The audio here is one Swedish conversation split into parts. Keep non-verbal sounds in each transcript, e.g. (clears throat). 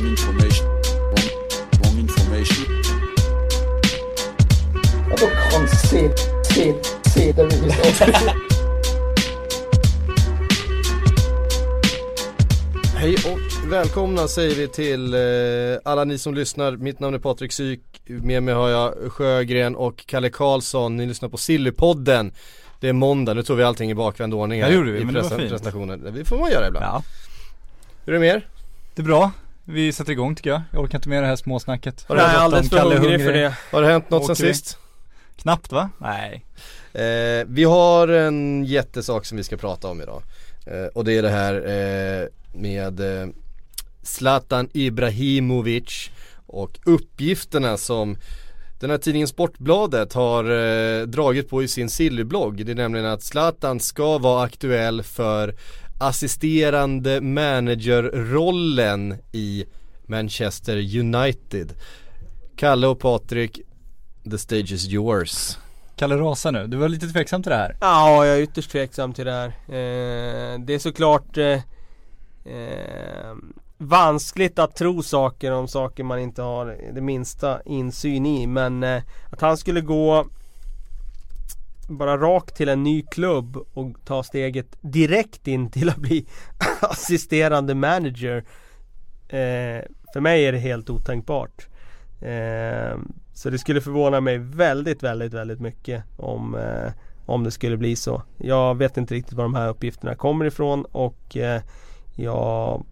Wrong information. Wrong, wrong information. Vadå konstigt? (laughs) Hej och välkomna säger vi till eh, alla ni som lyssnar. Mitt namn är Patrik Syk. Med mig har jag Sjögren och Kalle Karlsson. Ni lyssnar på Sillypodden. Det är måndag, nu tog vi allting i bakvänd ordning Ja, här det gjorde vi, i men det var fint. presentationen. Det får man göra ibland. Ja, Hur är det med er? det är bra. Vi sätter igång tycker jag. Jag orkar inte med det här småsnacket. Har det något alldeles för hungrig för det. Har det hänt något sen Åker vi? sist? Knappt va? Nej. Eh, vi har en jättesak som vi ska prata om idag. Eh, och det är det här eh, med eh, Zlatan Ibrahimovic och uppgifterna som den här tidningen Sportbladet har eh, dragit på i sin Sillyblogg. Det är nämligen att Zlatan ska vara aktuell för assisterande managerrollen i Manchester United. Kalle och Patrik, the stage is yours. Kalle rasar nu. Du var lite tveksam till det här. Ja, jag är ytterst tveksam till det här. Eh, det är såklart eh, eh, vanskligt att tro saker om saker man inte har det minsta insyn i. Men eh, att han skulle gå bara rakt till en ny klubb och ta steget direkt in till att bli (laughs) assisterande manager. Eh, för mig är det helt otänkbart. Eh, så det skulle förvåna mig väldigt, väldigt, väldigt mycket om, eh, om det skulle bli så. Jag vet inte riktigt var de här uppgifterna kommer ifrån och eh, jag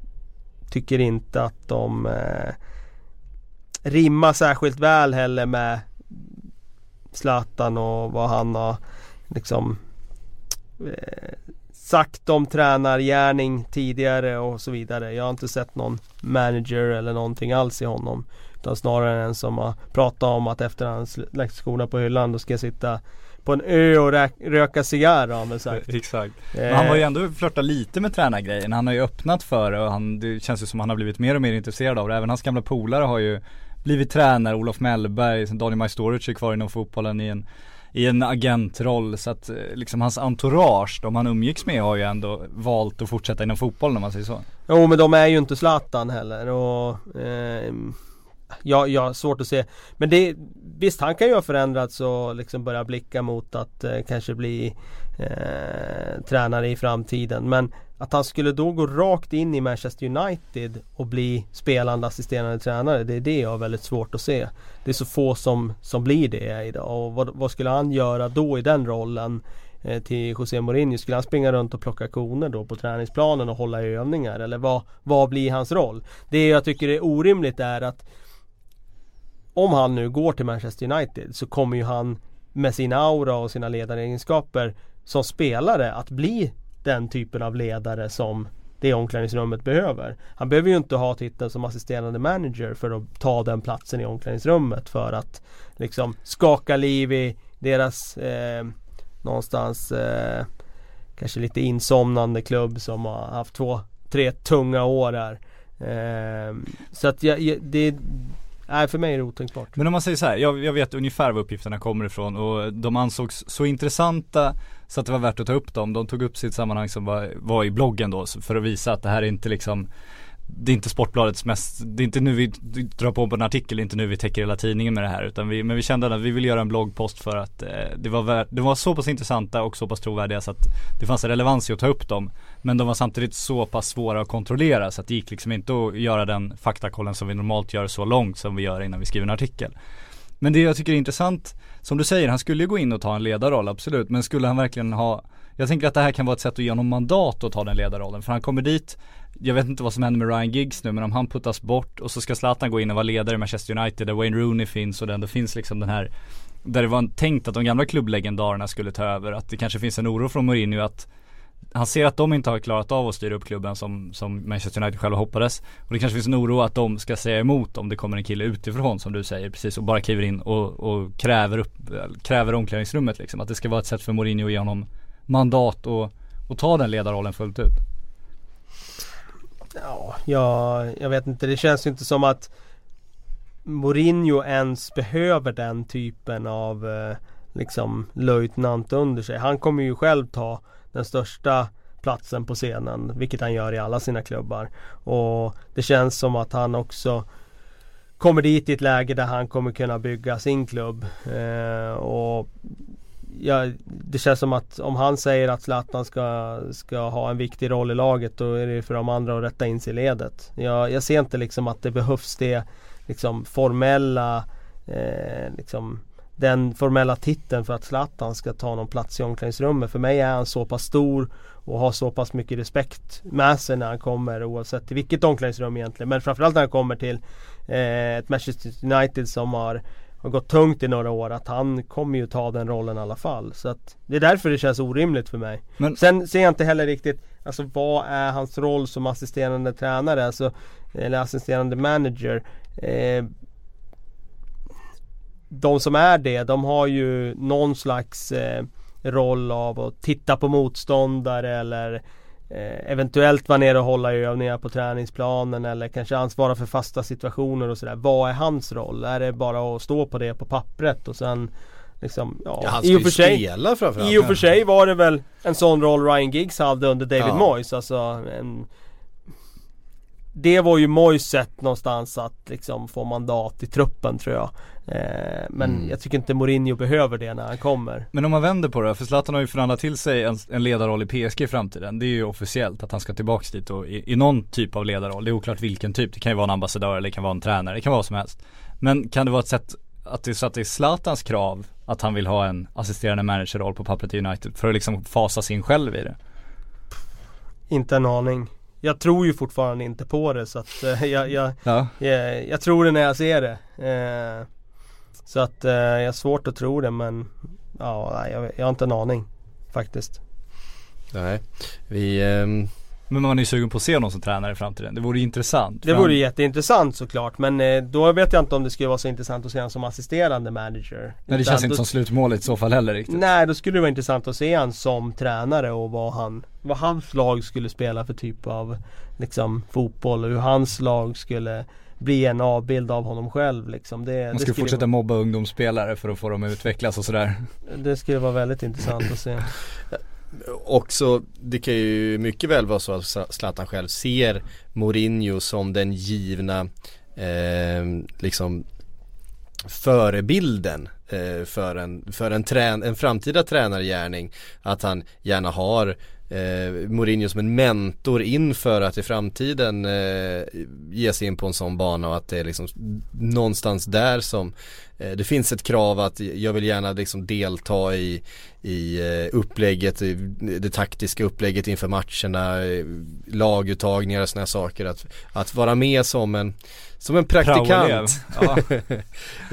tycker inte att de eh, rimmar särskilt väl heller med Zlatan och vad han har liksom eh, sagt om tränargärning tidigare och så vidare. Jag har inte sett någon manager eller någonting alls i honom. Utan snarare en som har pratat om att efter hans lagt skorna på hyllan då ska jag sitta på en ö och röka cigarr har han väl sagt. (laughs) Exakt. Eh, Men han var ju ändå flörtat lite med tränargrejen. Han har ju öppnat för det och han, det känns ju som han har blivit mer och mer intresserad av det. Även hans gamla polare har ju blivit tränare. Olof Mellberg, Daniel Majstorovic är kvar inom fotbollen i en i en agentroll så att eh, liksom hans entourage, de han umgicks med har ju ändå valt att fortsätta inom fotbollen om man säger så. Jo men de är ju inte Zlatan heller och eh, Ja, ja, svårt att se. Men det, visst han kan ju ha förändrats och liksom börja blicka mot att eh, kanske bli eh, tränare i framtiden. Men att han skulle då gå rakt in i Manchester United och bli spelande assisterande tränare. Det är det jag har väldigt svårt att se. Det är så få som, som blir det idag. Och vad, vad skulle han göra då i den rollen? Eh, till José Mourinho? Skulle han springa runt och plocka koner då på träningsplanen och hålla i övningar? Eller vad, vad blir hans roll? Det jag tycker är orimligt är att om han nu går till Manchester United så kommer ju han med sin aura och sina ledaregenskaper som spelare att bli den typen av ledare som det omklädningsrummet behöver. Han behöver ju inte ha titeln som assisterande manager för att ta den platsen i omklädningsrummet för att liksom skaka liv i deras eh, någonstans eh, kanske lite insomnande klubb som har haft två, tre tunga år här. Eh, så att jag, jag, det Nej för mig är det otänkbart. Men om man säger så här, jag, jag vet ungefär var uppgifterna kommer ifrån och de ansågs så intressanta så att det var värt att ta upp dem. De tog upp sitt sammanhang som var, var i bloggen då för att visa att det här är inte liksom det är inte Sportbladets mest, det är inte nu vi drar på på en artikel, det är inte nu vi täcker hela tidningen med det här utan vi, men vi kände att vi vill göra en bloggpost för att eh, det var värt, det var så pass intressanta och så pass trovärdiga så att det fanns en relevans i att ta upp dem. Men de var samtidigt så pass svåra att kontrollera så att det gick liksom inte att göra den faktakollen som vi normalt gör så långt som vi gör innan vi skriver en artikel. Men det jag tycker är intressant, som du säger, han skulle ju gå in och ta en ledarroll, absolut. Men skulle han verkligen ha, jag tänker att det här kan vara ett sätt att ge honom mandat att ta den ledarrollen. För han kommer dit, jag vet inte vad som händer med Ryan Giggs nu, men om han puttas bort och så ska Zlatan gå in och vara ledare i Manchester United där Wayne Rooney finns och där det finns liksom den här där det var tänkt att de gamla klubblegendarerna skulle ta över, att det kanske finns en oro från Mourinho att han ser att de inte har klarat av att styra upp klubben som, som Manchester United själva hoppades. Och det kanske finns en oro att de ska säga emot om det kommer en kille utifrån som du säger precis och bara kliver in och, och kräver, upp, kräver omklädningsrummet liksom. Att det ska vara ett sätt för Mourinho att ge honom mandat och, och ta den ledarrollen fullt ut. Ja, jag, jag vet inte. Det känns ju inte som att Mourinho ens behöver den typen av eh, liksom löjtnant under sig. Han kommer ju själv ta den största platsen på scenen, vilket han gör i alla sina klubbar. Och det känns som att han också kommer dit i ett läge där han kommer kunna bygga sin klubb. Eh, och ja, det känns som att om han säger att Zlatan ska, ska ha en viktig roll i laget då är det för de andra att rätta in sig i ledet. Jag, jag ser inte liksom att det behövs det liksom formella eh, liksom den formella titeln för att Zlatan ska ta någon plats i omklädningsrummet. För mig är han så pass stor och har så pass mycket respekt med sig när han kommer oavsett till vilket omklädningsrum egentligen. Men framförallt när han kommer till eh, ett Manchester United som har, har gått tungt i några år. Att han kommer ju ta den rollen i alla fall. Så att det är därför det känns orimligt för mig. Men- Sen ser jag inte heller riktigt Alltså vad är hans roll som assisterande tränare? Alltså, eller assisterande manager. Eh, de som är det, de har ju någon slags eh, roll av att titta på motståndare eller eh, eventuellt vara nere och hålla i övningar på träningsplanen eller kanske ansvara för fasta situationer och sådär. Vad är hans roll? Är det bara att stå på det på pappret och sen liksom, ja, Ja, han i ska och ju för sig spela framförallt. i och för sig var det väl en sån roll Ryan Giggs hade under David Ja. Moyes. Alltså, en, det var ju Moyes sätt någonstans att liksom få mandat i truppen tror jag. Eh, men Mm. jag tycker inte Mourinho behöver det när han kommer. Men om man vänder på det, för Zlatan har ju förhandlat till sig en, en ledarroll i PSG i framtiden. Det är ju officiellt att han ska tillbaks dit och i, i någon typ av ledarroll. Det är oklart vilken typ. Det kan ju vara en ambassadör eller det kan vara en tränare. Det kan vara vad som helst. Men kan det vara ett sätt att det så att det är Zlatans krav att han vill ha en assisterande managerroll på pappret i United för att liksom fasa sig in själv i det? Inte en aning. Jag tror ju fortfarande inte på det så att eh, jag, jag, Ja. jag, jag tror det när jag ser det. Eh, så att eh, jag har svårt att tro det men ja, jag, jag har inte en aning faktiskt. Nej, vi... ehm, Men man är ju sugen på att se honom som tränare i framtiden. Det vore ju intressant. Det vore han- jätteintressant såklart men eh, då vet jag inte om det skulle vara så intressant att se honom som assisterande manager. Nej det Utan känns då- inte som slutmålet i så fall heller riktigt. Nej då skulle det vara intressant att se honom som tränare och vad han Vad hans lag skulle spela för typ av Liksom fotboll och hur hans lag skulle Bli en avbild av honom själv liksom det, Man skulle, fortsätta mobba ungdomsspelare för att få dem att utvecklas och sådär. det skulle vara väldigt intressant att se Också, det kan ju mycket väl vara så att Zlatan själv ser Mourinho som den givna eh, liksom förebilden eh, för en, för en, trän, en framtida tränargärning. Att han gärna har eh, Mourinho som en mentor inför att i framtiden eh, ge sig in på en sån bana och att det är liksom någonstans där som eh, det finns ett krav att jag vill gärna liksom delta i, i eh, upplägget, i det taktiska upplägget inför matcherna, eh, laguttagningar och sådana saker. Att, att vara med som en, som en praktikant (laughs) Ja.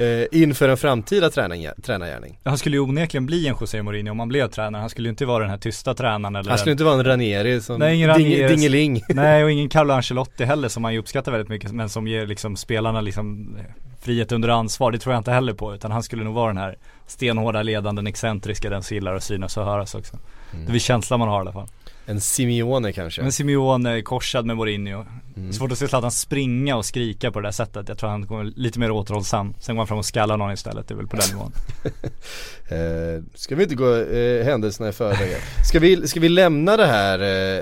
eh, inför en framtida träning, tränargärning. Han skulle ju onekligen bli en José Mourinho om han blev tränare. Han skulle ju inte vara den här tysta tränaren eller Han skulle inte vara en Ranieri som Nej, ingen ding, Ranieri. dingeling. (laughs) Nej och ingen Carlo Ancelotti heller som man ju uppskattar väldigt mycket men som ger liksom spelarna liksom eh, frihet under ansvar. Det tror jag inte heller på utan han skulle nog vara den här stenhårda ledande, den excentriska, den som gillar att synas och höras också. Det är väl känslan man har i alla fall. En Simeone kanske. Men Simeone korsad med Mourinho. Mm. Svårt att se Zlatan springa och skrika på det där sättet. Jag tror han kommer lite mer återhållsam. Sen går han fram och skallar någon istället. Det är väl på den nivån. (laughs) Eh, ska vi inte gå eh, händelserna i förväg? Ska vi, ska vi lämna det här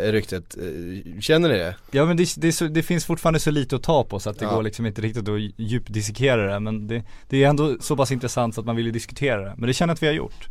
eh, ryktet? Eh, känner ni det? Ja men det, det, så, det finns fortfarande så lite att ta på så att det Ja. går liksom inte riktigt att djupdissekera det. Men det, det är ändå så pass intressant så att man vill ju diskutera det. Men det känner jag att vi har gjort.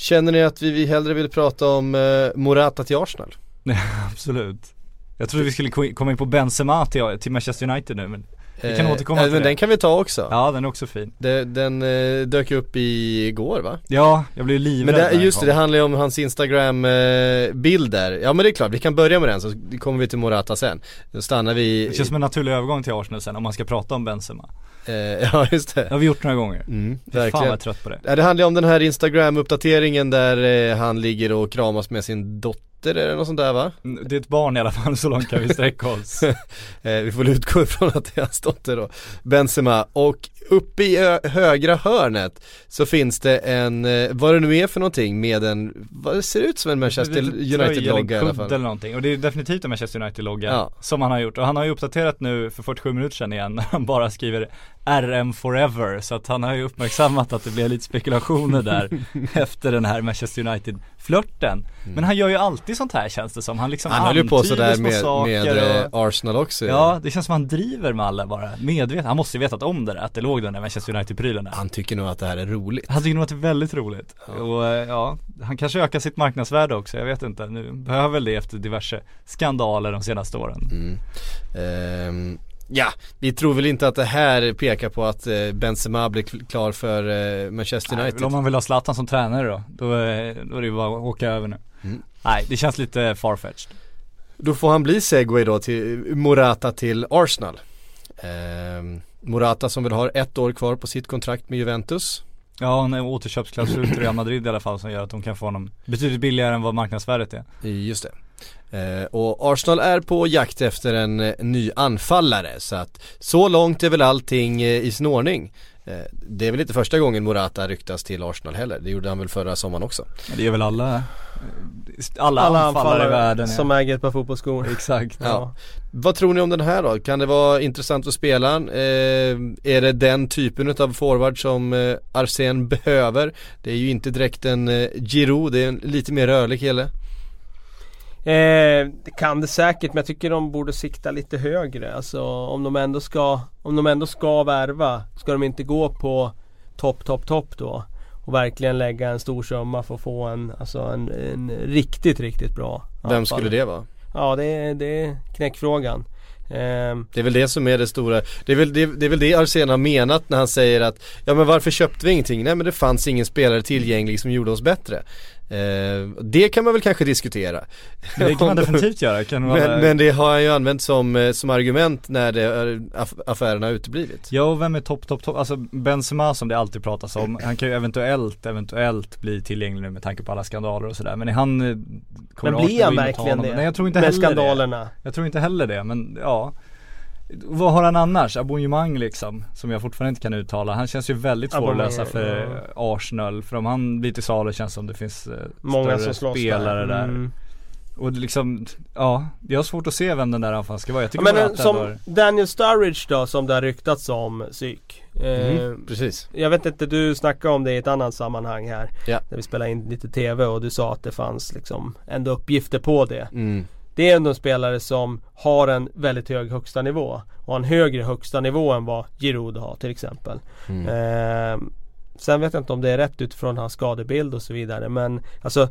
Känner ni att vi, vi hellre vill prata om eh, Morata till Arsenal? (laughs) Absolut. Jag trodde vi skulle komma in på Benzema till, till Manchester United nu men vi kan Eh, återkomma eh, till men det. den kan vi ta också. Ja den är också fin. Det, den eh, dök upp igår va? Ja, jag blev livrädd Men det, den just det, det handlar ju om hans instagram eh, bilder Ja men det är klart, vi kan börja med den så kommer vi till Morata sen Då stannar vi Det känns som en naturlig övergång till Arsenal sen om man ska prata om Benzema. eh, (laughs) Ja just Det det har vi gjort några gånger. mm, Fy Fan vad jag Verkligen är trött på det. Det handlar om den här instagram-uppdateringen där eh, han ligger och kramas med sin dotter är det något sånt där va? Det är ett barn i alla fall, så långt kan vi sträcka oss. (laughs) eh, vi får utgå ifrån att det är hans dotter då, Benzema. Och uppe i högra hörnet så finns det en, eh, vad det nu är för någonting med en, vad det ser ut som en Manchester United-logga i alla fall. eller någonting. Och det är definitivt en Manchester United-logga Ja. som han har gjort. Och han har ju uppdaterat nu för 47 minuter sedan igen när han bara skriver RM forever. Så att han har ju uppmärksammat att det blev lite spekulationer där (laughs) efter den här Manchester United-flörten. Men han gör ju alltid sånt här känns det som. Han liksom Han höll ju på sådär med, med och... eh, Arsenal också. Ja, det känns som han driver med alla bara, medvetet. Han måste ju vetat om det där, att det låg den där Manchester United-prylen där. Han tycker nog att det här är roligt. Han tycker nog att det är väldigt roligt. Och eh, ja, han kanske ökar sitt marknadsvärde också, jag vet inte. Nu behöver väl det efter diverse skandaler de senaste åren. Mm. Ehm, ja, vi tror väl inte att det här pekar på att eh, Benzema blir kl- klar för eh, Manchester Nej, United. men om man vill ha Zlatan som tränare då, då, eh, då är det ju bara att åka över nu. Mm. Nej, det känns lite farfetched. Då får han bli segway då till Morata till Arsenal. Ehm, Morata som väl har ett år kvar på sitt kontrakt med Juventus. Ja, en återköpsklausul till Real Madrid i alla fall som gör att de kan få honom betydligt billigare än vad marknadsvärdet är. Just det. Eh, och Arsenal är på jakt efter en, eh, ny anfallare så att så långt är väl allting eh, i sin ordning. Det är väl inte första gången Morata ryktas till Arsenal heller. Det gjorde han väl förra sommaren också. Men det gör väl alla, eh, alla, anfallare, i världen. ja. som äger ett par fotbollsskor. Exakt. Ja. Vad tror ni om den här då? Kan det vara intressant att spela? Eh, är det den typen av forward som eh, Arsen behöver? Det är ju inte direkt en eh, Giroud, det är en lite mer rörlig kille. Eh, det kan det säkert men jag tycker de borde sikta lite högre. Alltså om de ändå ska, om de ändå ska värva ska de inte gå på topp, topp, topp då. Och verkligen lägga en stor summa för att få en, alltså en, en riktigt, riktigt bra Vem anfall. skulle det vara? Ja det det är knäckfrågan. Ehm, Det är väl det som är det stora, det är väl det, det, är väl det Arsen har menat när han säger att Ja men varför köpte vi ingenting? Nej men det fanns ingen spelare tillgänglig som gjorde oss bättre Det kan man väl kanske diskutera Det kan man (laughs) definitivt göra. Kan vara, men, men det har han ju använt som, eh, som argument när det, är- aff, affärerna har uteblivit Ja och vem är topp, topp, topp? Alltså Benzema som det alltid pratas om, han kan ju eventuellt, eventuellt bli tillgänglig nu med tanke på alla skandaler och sådär. Men är han eh, kommer men blir han verkligen det? Nej jag tror inte Med heller det. skandalerna. Jag tror inte heller det, men ja. Vad har han annars? Abonnemang liksom, som jag fortfarande inte kan uttala. Han känns ju väldigt svår att lösa för Abonnemang, Arsenal. För om han blir till salu känns som det finns eh, Många större spelare där. Mm. Och det liksom, ja, jag har svårt att se vem den där anfallaren ska vara. Jag Ja, tycker men att det som var... Daniel Sturridge då som det har ryktats om psyk. Eh, Mhm, Precis Jag vet inte, du snackade om det i ett annat sammanhang här. Ja. När vi spelade in lite TV och du sa att det fanns liksom ändå uppgifter på det. mm. Det är ändå en spelare som har en väldigt hög högsta nivå. Och en högre högsta nivå än vad Giroud har till exempel. Mm. Eh, sen vet jag inte om det är rätt utifrån hans skadebild och så vidare men alltså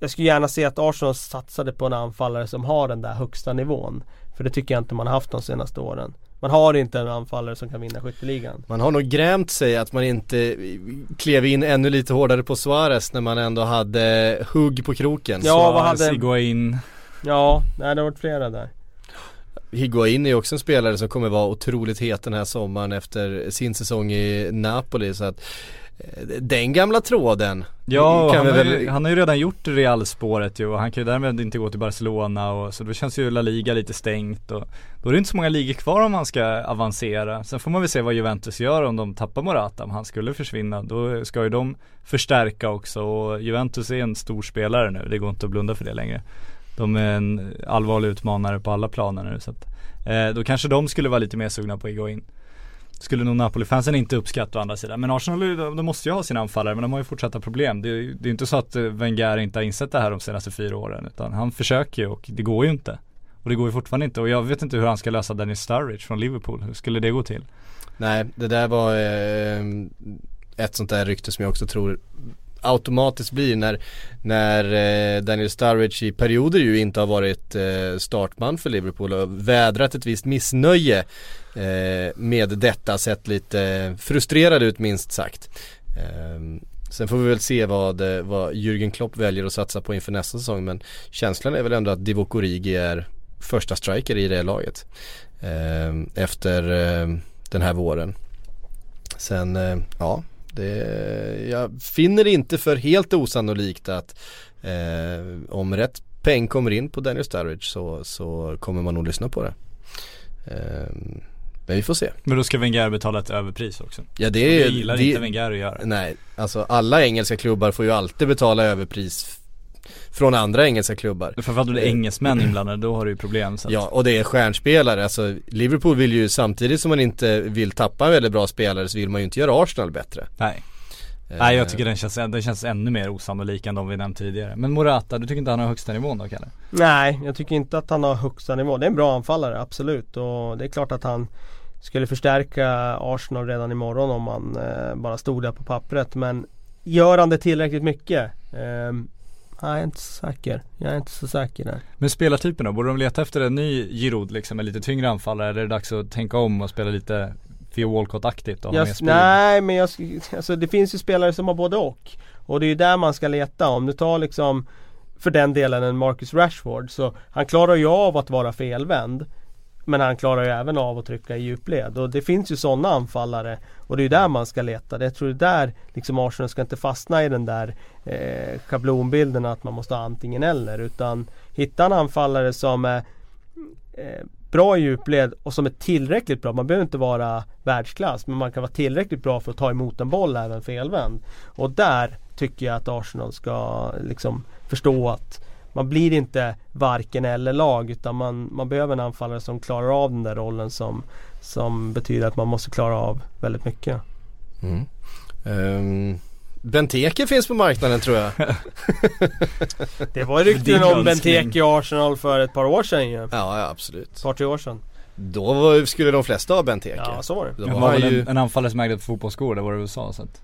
Jag skulle gärna se att Arsenal satsade på en anfallare som har den där högsta nivån. För det tycker jag inte man har haft de senaste åren. Man har inte en anfallare som kan vinna skytteligan. Man har nog grämt sig att man inte klev in ännu lite hårdare på Suarez när man ändå hade hugg på kroken Ja, vad Suarez, hade- Higuain. Ja, nej det har varit flera där. Higuain är också en spelare som kommer vara otroligt het den här sommaren efter sin säsong i Napoli så att eh, den gamla tråden Ja, kan han vi har, väl- ju, han har ju redan gjort Real-spåret ju och han kan ju därmed inte gå till Barcelona och så då känns ju La Liga lite stängt och då är det inte så många ligor kvar om man ska avancera. Sen får man väl se vad Juventus gör om de tappar Morata, om han skulle försvinna. Då ska ju de förstärka också och Juventus är en stor spelare nu, det går inte att blunda för det längre. De är en allvarlig utmanare på alla planer nu så att, eh, då kanske de skulle vara lite mer sugna på att gå in. Skulle nog Napoli-fansen inte uppskatta å andra sidan. Men Arsenal, de, måste ju ha sina anfallare men de har ju fortsatta problem. Det, är ju- det är ju inte så att eh, Wenger inte har insett det här de senaste fyra åren. Utan han försöker ju och det går ju inte. Och det går ju fortfarande inte. Och jag vet inte hur han ska lösa Dennis Sturridge från Liverpool. Hur skulle det gå till? Nej, det där var eh, ett sånt där rykte som jag också tror automatiskt blir när, när eh, Daniel Sturridge i perioder ju inte har varit eh, startman för Liverpool och vädrat ett visst missnöje eh, med detta, sett lite frustrerad ut minst sagt. Eh, sen får vi väl se vad, eh, vad Jürgen Klopp väljer att satsa på inför nästa säsong men känslan är väl ändå att Divock Origi är första striker i det laget eh, efter eh, den här våren. Sen, eh, ja, det, jag finner det inte för helt osannolikt att eh, om rätt peng kommer in på Daniel Sturridge så, så kommer man nog lyssna på det. Ehm, men vi får se. Men då ska Wenger betala ett överpris också. Ja det är gillar det, inte Wenger att göra. Nej, alltså alla engelska klubbar får ju alltid betala överpris från andra engelska klubbar. Framförallt om det är engelsmän (clears throat) inblandade, då har du ju problem så att, Ja, och det är stjärnspelare. Alltså Liverpool vill ju samtidigt som man inte vill tappa en väldigt bra spelare så vill man ju inte göra Arsenal bättre. Nej. Eh, Nej jag tycker den känns, den känns ännu mer osannolik än de vi nämnt tidigare. Men Morata, du tycker inte han har högsta nivån då Kalle? Nej, jag tycker inte att han har högsta nivå. Det är en bra anfallare, absolut. Och det är klart att han skulle förstärka Arsenal redan imorgon om han eh, bara stod där på pappret. Men gör han det tillräckligt mycket? Nej, jag är inte så säker. Jag är inte så säker där. Men spelartypen då? Borde de leta efter en ny Giroud liksom, en lite tyngre anfallare? Eller är det dags att tänka om och spela lite Theo Walcott-aktigt och Jag, nej, men jag, (laughs) alltså, det finns ju spelare som har både och. Och det är ju där man ska leta. Om du tar liksom för den delen en Marcus Rashford så han klarar ju av att vara felvänd. Men han klarar ju även av att trycka i djupled och det finns ju sådana anfallare och det är ju där man ska leta. Jag tror det är där liksom Arsenal ska inte fastna i den där eh, schablonbilden att man måste ha antingen eller utan hitta en anfallare som är eh, bra i djupled och som är tillräckligt bra. Man behöver inte vara världsklass men man kan vara tillräckligt bra för att ta emot en boll även felvänd. Och där tycker jag att Arsenal ska liksom förstå att man blir inte varken eller lag utan man, man behöver en anfallare som klarar av den där rollen som, som betyder att man måste klara av väldigt mycket. Mm. Um, Benteke finns på marknaden tror jag. (laughs) Det var ju rykten om. Benteke i Arsenal för ett par år sedan ju. Ett Ja, ja absolut. par tre år sedan. Då var, skulle de flesta ha Benteke. Ja så var det. Då Det var ju... en, en anfallare som ägde fotbollsskor, det var det USA så att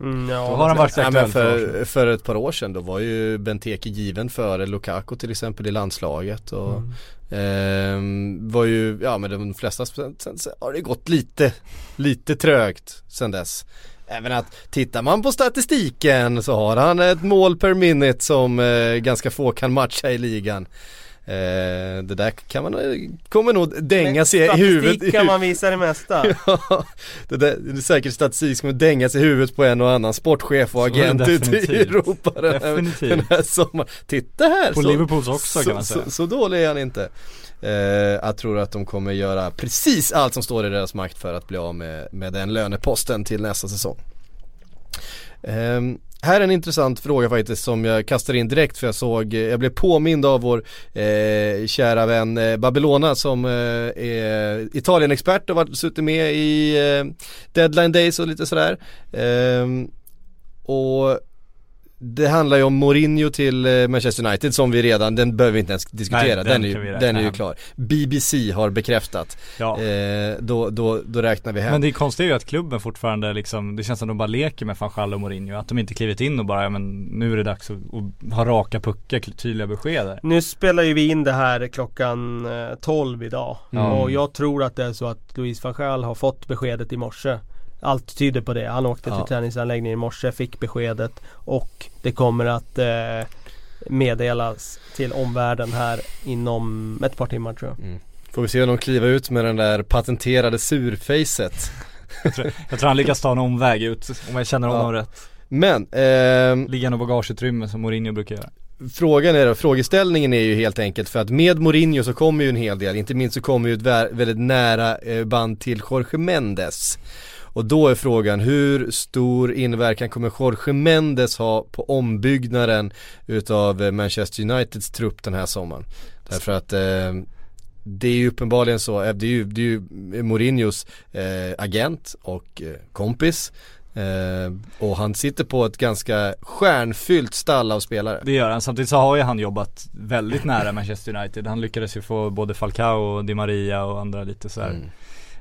Mm, ja, Då har han varit aktuell för för, ett par år sedan då var ju Benteke given före Lukaku till exempel i landslaget och ehm, var ju, ja men de flesta, sen, sen, sen har det gått lite, lite trögt sen dess. Även att tittar man på statistiken så har han ett mål per minute som eh, ganska få kan matcha i ligan. Eh, det där kan man, kommer nog dänga sig i huvudet. Statistik kan man visa det mesta. (laughs) Ja, det, där, det är säkert statistik som kommer dängas i huvudet på en och annan sportchef och agent ute i. Europa den här, Definitivt. den här sommaren. Titta här! På så, Liverpools också så, kan man säga. Så, så dålig är han inte. Eh, jag tror att de kommer göra precis allt som står i deras makt för att bli av med, med den löneposten till nästa säsong. Ehm, här är en intressant fråga faktiskt som jag kastar in direkt för jag såg, eh, jag blev påmind av vår eh, kära vän eh, Babylona som eh, är Italienexpert och varit suttit med i eh, Deadline Days och lite sådär. Ehm, och det handlar ju om Mourinho till eh, Manchester United som vi redan, den behöver vi inte ens diskutera, Nej, den, den är ju, den är ju klar. BBC har bekräftat, Ja. eh, då, då, då räknar vi hem. Men det är konstigt ju att klubben fortfarande liksom, det känns som de bara leker med van Gaal och Mourinho. Att de inte klivit in och bara, ja men nu är det dags att, att ha raka puckar, tydliga besked där. Nu spelar ju vi in det här klockan eh, 12 idag. Mm. Och jag tror att det är så att Louise van Gaal har fått beskedet i morse. Allt tyder på det. Han åkte Ja. till träningsanläggningen i morse, fick beskedet och det kommer att eh, meddelas till omvärlden här inom ett par timmar tror jag. Får vi se om de kliver ut med den där patenterade surfacet. Jag tror han lyckas ta en omväg ut, om jag känner honom Ja. rätt. Men, ehm, Liggande bagageutrymme som Mourinho brukar göra. Frågan är då, frågeställningen är ju helt enkelt för att med Mourinho så kommer ju en hel del, inte minst så kommer ju ett vä- väldigt nära eh, band till Jorge Mendes. Och då är frågan hur stor inverkan kommer Jorge Mendes ha på ombyggnaden utav eh, Manchester Uniteds trupp den här sommaren? Därför att eh, det är ju uppenbarligen så, eh, det är ju, det är ju Mourinhos eh, agent och eh, kompis eh, och han sitter på ett ganska stjärnfyllt stall av spelare. Det gör han, samtidigt så har ju han jobbat väldigt nära Manchester United. Han lyckades ju få både Falcao och Di Maria och andra lite sådär Mm.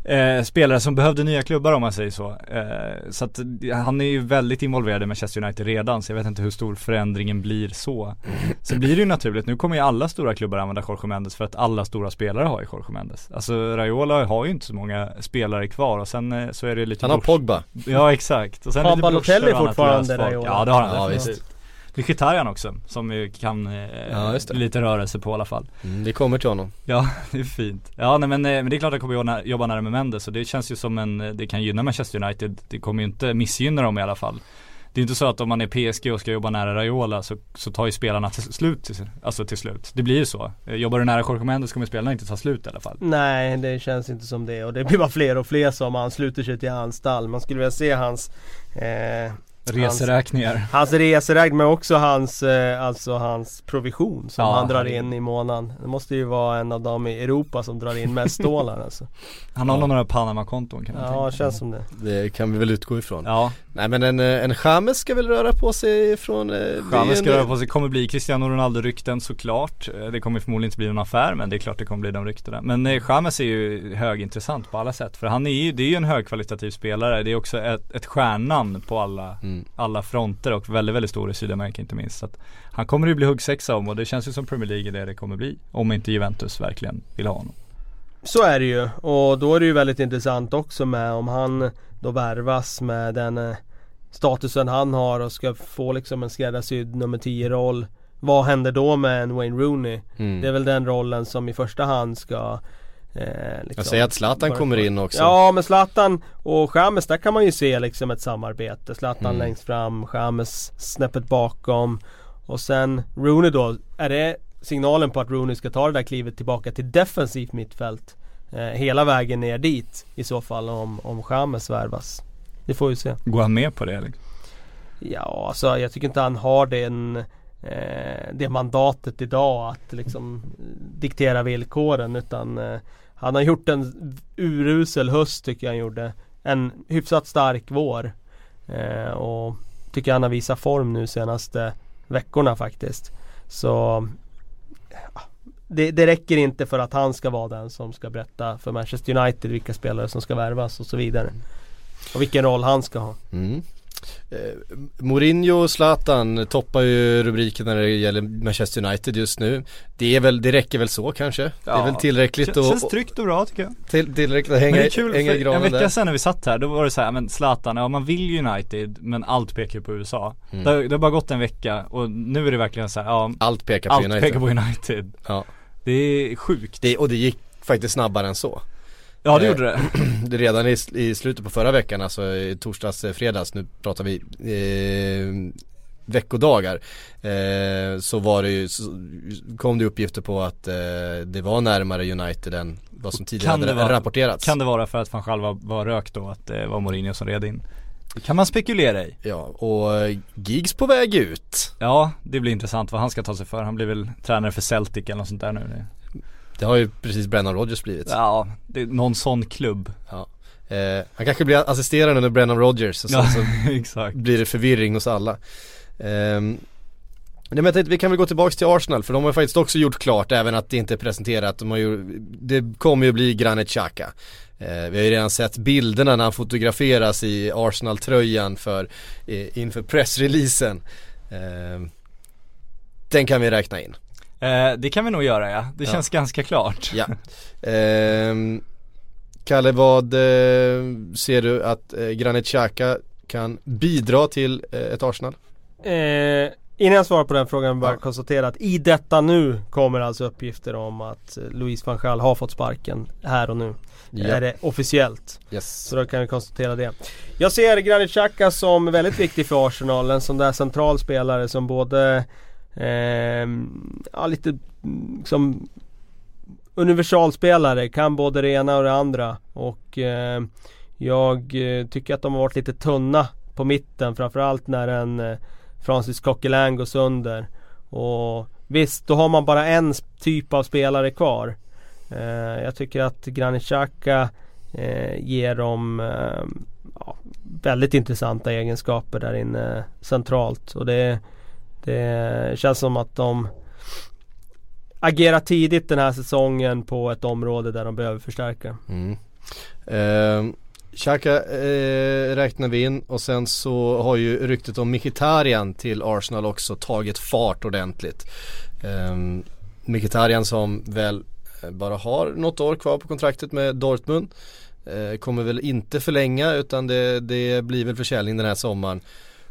Eh, Spelare som behövde nya klubbar om man säger så. Eh, så att han är ju väldigt involverad i Manchester United redan så jag vet inte hur stor förändringen blir så. Sen blir det ju naturligt, nu kommer ju alla stora klubbar använda Jorge Mendes för att alla stora spelare har ju Jorge Mendes. Alltså Raiola har ju inte så många spelare kvar och sen eh, så är det lite Han har Pogba. Ja exakt. Och sen Har Balotelli fortfarande. Raiola? Ja det har han Ja, definitivt. Mkhitaryan också, som ju kan eh, Ja, just det. lite rörelse på i alla fall. Mm, det kommer till honom. Ja, (laughs) det är fint. Ja nej, men, eh, men det är klart att han kommer jobba, nä- jobba nära med Mendes och det känns ju som en, eh, det kan gynna Manchester United. Det kommer ju inte missgynna dem i alla fall. Det är inte så att om man är PSG och ska jobba nära Raiola så, så tar ju spelarna till slut, till, alltså till slut. Det blir ju så. Eh, Jobbar du nära Jorge Mendes kommer spelarna inte ta slut i alla fall. Nej, det känns inte som det och det blir bara fler och fler som ansluter sig till hans stall. Man skulle vilja se hans eh, Reseräkningar. Hans, hans reseräkning men också hans, eh, alltså hans provision som Ja, han drar in i månaden. Det måste ju vara en av dem i Europa som drar in mest stålar alltså. (laughs) Han har nog några Panama-konton kan man Ja, tänka. det känns som det. Det kan vi väl utgå ifrån. Ja, Nej men en, eh, en James ska väl röra på sig från eh, James ska en- röra på sig, kommer bli Cristiano Ronaldo-rykten såklart. Det kommer förmodligen inte bli någon affär men det är klart det kommer bli de ryktena. Men James är ju högintressant på alla sätt. För han är ju, det är ju en högkvalitativ spelare. Det är också ett, ett stjärnnamn på alla, Mm. Alla fronter och väldigt, väldigt stor i Sydamerika inte minst. Så att han kommer ju bli huggsexa om och det känns ju som Premier League är det det kommer bli. Om inte Juventus verkligen vill ha honom. Så är det ju och då är det ju väldigt intressant också med om han då värvas med den eh, statusen han har och ska få liksom en skräddarsydd nummer 10 roll. Vad händer då med en Wayne Rooney? Mm. Det är väl den rollen som i första hand ska eh, liksom Jag säger att Zlatan kommer in också. Ja men Zlatan och Chamez där kan man ju se liksom ett samarbete. Zlatan Mm. längst fram, Chamez snäppet bakom. Och sen Rooney då. Är det signalen på att Rooney ska ta det där klivet tillbaka till defensivt mittfält? Eh, hela vägen ner dit i så fall om, om Chamez värvas. Det får vi se. Går han med på det? Liksom? Ja, alltså jag tycker inte han har den eh, det mandatet idag att liksom diktera villkoren utan eh, han har gjort en urusel höst tycker jag han gjorde. En hyfsat stark vår. Eh, och tycker han har visat form nu senaste veckorna faktiskt. Så det, det räcker inte för att han ska vara den som ska berätta för Manchester United vilka spelare som ska värvas och så vidare. Och vilken roll han ska ha. Mm. Eh, Mourinho och Zlatan toppar ju rubriken när det gäller Manchester United just nu. Det är väl, det räcker väl så kanske? det är Ja. väl tillräckligt att, känns tryggt och bra tycker jag. till, tillräckligt att Men hänga, det är kul, hänga i för en granen vecka sedan när vi satt här, då var det så här, men Zlatan, ja man vill United men allt pekar på USA. Mm. Det, har- det har bara gått en vecka och nu är det verkligen så här, ja Allt pekar på allt United. pekar på United. Ja. Det är sjukt. Det, och det gick faktiskt snabbare än så. Ja det Eh, gjorde det. (clears throat) det redan i, i slutet på förra veckan, alltså i torsdags, eh, fredags, nu pratar vi eh, veckodagar. Eh, så var det ju, så kom det uppgifter på att eh, det var närmare United än vad som tidigare hade vara- rapporterats. Kan det vara för att van Gaal var, var rökt då, att det var Mourinho som red in? Det kan man spekulera i. Ja, och eh, Giggs på väg ut. Ja, det blir intressant vad han ska ta sig för. Han blir väl tränare för Celtic eller något sånt där nu. Det- har ju precis Brennan Rodgers blivit. Ja, det är någon sån klubb. Eh, han kanske blir assisterande under Brennan Rodgers och så, Ja, så (laughs) exakt. blir det förvirring hos alla. Nej men jag tänkte vi kan väl gå tillbaks till Arsenal för de har faktiskt också gjort klart även att det inte är presenterat. De har ju, det kommer ju bli Granit Xhaka. Eh, vi har ju redan sett bilderna när han fotograferas i Arsenal-tröjan för, eh, inför pressreleasen. Eh, den kan vi räkna in. Eh, det kan vi nog göra ja. Det Ja. känns ganska klart. Ja. Ehm, Kalle, vad eh, ser du att eh, Granit Xhaka kan bidra till eh, ett Arsenal? Eh, innan jag svarar på den frågan vill jag bara Ja. konstatera att i detta nu kommer alltså uppgifter om att eh, Louise van Gaal har fått sparken här och nu. Är det officiellt. Yes. Så då kan vi konstatera det. Jag ser Granit Xhaka som väldigt viktig för Arsenal. En sån där central spelare som både Eh, ja, lite liksom som universalspelare. Kan både det ena och det andra. Och ehm, eh, jag tycker att de har varit lite tunna på mitten. Framförallt när en eh, Francis Coquelin går sönder. Och visst, då har man bara en typ av spelare kvar. Eh, jag tycker att Granit Xhaka eh, ger dem eh, ja, väldigt intressanta egenskaper där inne centralt. Och det, det känns som att de agerar tidigt den här säsongen på ett område där de behöver förstärka. Mm. Eh, Xhaka eh, räknar vi in och sen så har ju ryktet om Mkhitaryan till Arsenal också tagit fart ordentligt. Eh, Mkhitaryan som väl eh, bara har något år kvar på kontraktet med Dortmund. Eh, kommer väl inte förlänga utan det, det blir väl försäljning den här sommaren.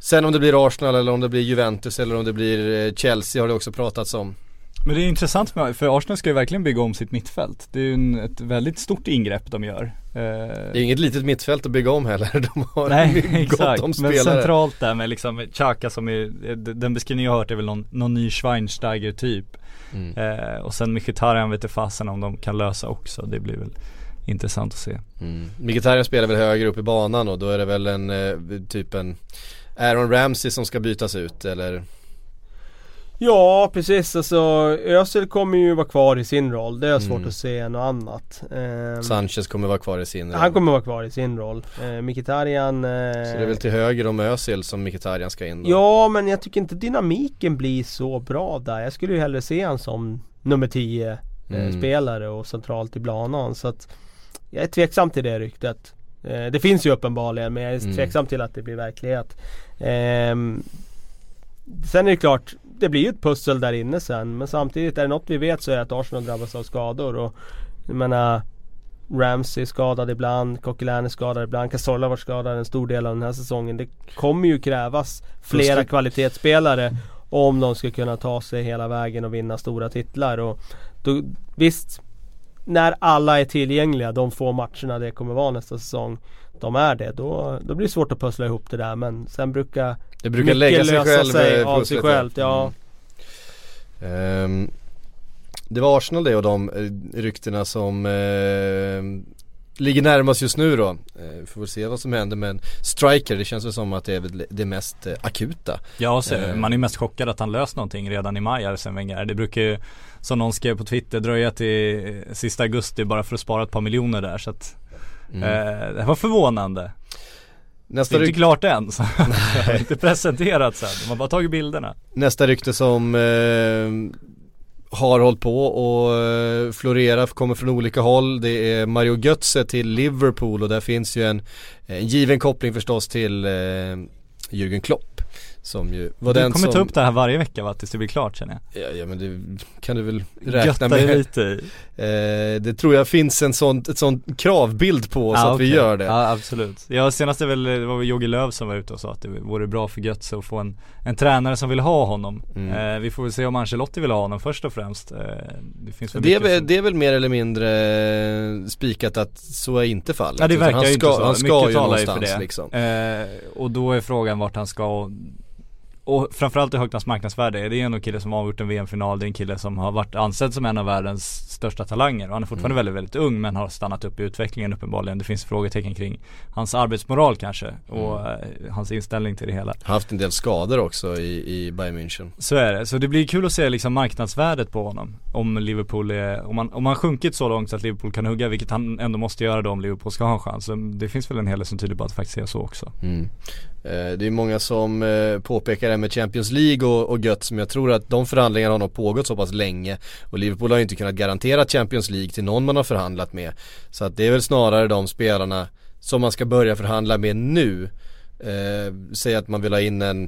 Sen om det blir Arsenal eller om det blir Juventus eller om det blir eh, Chelsea har det också pratats om. Men det är intressant för Arsenal ska ju verkligen bygga om sitt mittfält. Det är ju en, ett väldigt stort ingrepp de gör. Eh, Det är inget litet mittfält att bygga om heller. (laughs) De har Nej gott exakt, om men spelare. centralt där med liksom Xhaka som är, den beskrivning jag har hört är väl någon, någon ny Schweinsteiger typ Mm. eh, Och sen Mkhitaryan vet inte fasen om de kan lösa också, det blir väl intressant att se Mm. Mkhitaryan spelar väl högre upp i banan och då är det väl en eh, typ en Aaron Ramsey som ska bytas ut eller? Ja precis, alltså Özil kommer ju vara kvar i sin roll. Det är svårt Mm. att se något annat. Ehm, Sanchez kommer vara kvar i sin roll. han kommer vara kvar i sin roll. Eh, Mkhitaryan... Eh, Så det är väl till höger om Özil som Mkhitaryan ska in då? Ja men jag tycker inte dynamiken blir så bra där. Jag skulle ju hellre se han som nummer 10 Mm. eh, spelare och centralt i planen. Så att jag är tveksam till det ryktet. Eh, det finns ju uppenbarligen men jag är Mm. tveksam till att det blir verklighet. Ehm, sen är det klart, det blir ju ett pussel där inne sen. Men samtidigt är det något vi vet så är det att Arsenal drabbas av skador. Och jag menar Ramsey är skadad ibland, Coquelin är skadad ibland, Cazorla var skadad en stor del av den här säsongen. Det kommer ju krävas flera Fast- kvalitetsspelare om de ska kunna ta sig hela vägen och vinna stora titlar. Och då, visst, när alla är tillgängliga, de få matcherna det kommer vara nästa säsong, de är det. Då, då blir det svårt att pussla ihop det där. Men sen brukar Det brukar lägga sig lösa själv sig eh, av sig pusslet, självt. Ja. Ehm, det var Arsenal det och de eh, ryktena som eh, ligger närmast just nu då. Vi får väl se vad som händer med en striker. Det känns väl som att det är väl det mest akuta. Ja, så, man är mest chockad att han löst någonting redan i maj Arsene Wenger. Det brukar ju, som någon skrev på Twitter, dröja till eh, sista augusti bara för att spara ett par miljoner där så att Mm. eh, Det var förvånande. Det Nästa, är inte ryk- klart än, så (laughs) (laughs) det har inte presenterats än. De har bara tagit bilderna. nästa rykte som eh, har hållit på och eh, florera, kommer från olika håll. Det är Mario Götze till Liverpool och där finns ju en, en given koppling förstås till eh, Jürgen Klopp. Som ju var Du den kommer som ta upp det här varje vecka va, tills det blir klart känner jag. Ja, ja men det kan du väl räkna Götta med. lite i. Eh, det tror jag finns en sån, ett sån kravbild på oss Ja, att vi okej. gör det. Ja absolut. Ja senast är väl, det var väl Jogi Löw som var ute och sa att det vore bra för Götze att få en, en tränare som vill ha honom. Mm. Eh, vi får väl se om Ancelotti vill ha honom först och främst. Eh, det finns väl Det är, väl, som- det är väl mer eller mindre eh, spikat att så är inte fallet. Ja det Utan verkar han ju ska, inte så. Han ska Mycket ju talar ju för det. liksom. Eh, och då är frågan vart han ska och, och framförallt i högt hans marknadsvärde. Det är en kille som har avgjort en VM-final. Det är en kille som har varit ansedd som en av världens största talanger. Och han är fortfarande Mm. väldigt, väldigt ung men har stannat upp i utvecklingen uppenbarligen. Det finns frågetecken kring hans arbetsmoral kanske och Mm. eh, hans inställning till det hela. Haft en del skador också i, i Bayern München. Så är det. Så det blir kul att se liksom marknadsvärdet på honom. Om Liverpool är, om han, om han sjunkit så långt så att Liverpool kan hugga, vilket han ändå måste göra då om Liverpool ska ha en chans. Så det finns väl en hel del som tyder på att det faktiskt är så också. Mm. Eh, det är många som eh, påpekar det med Champions League och, och gött som jag tror att de förhandlingarna har nog pågått så pass länge och Liverpool har ju inte kunnat garantera Champions League till någon man har förhandlat med. Så att det är väl snarare de spelarna som man ska börja förhandla med nu. Eh, säg att man vill ha in en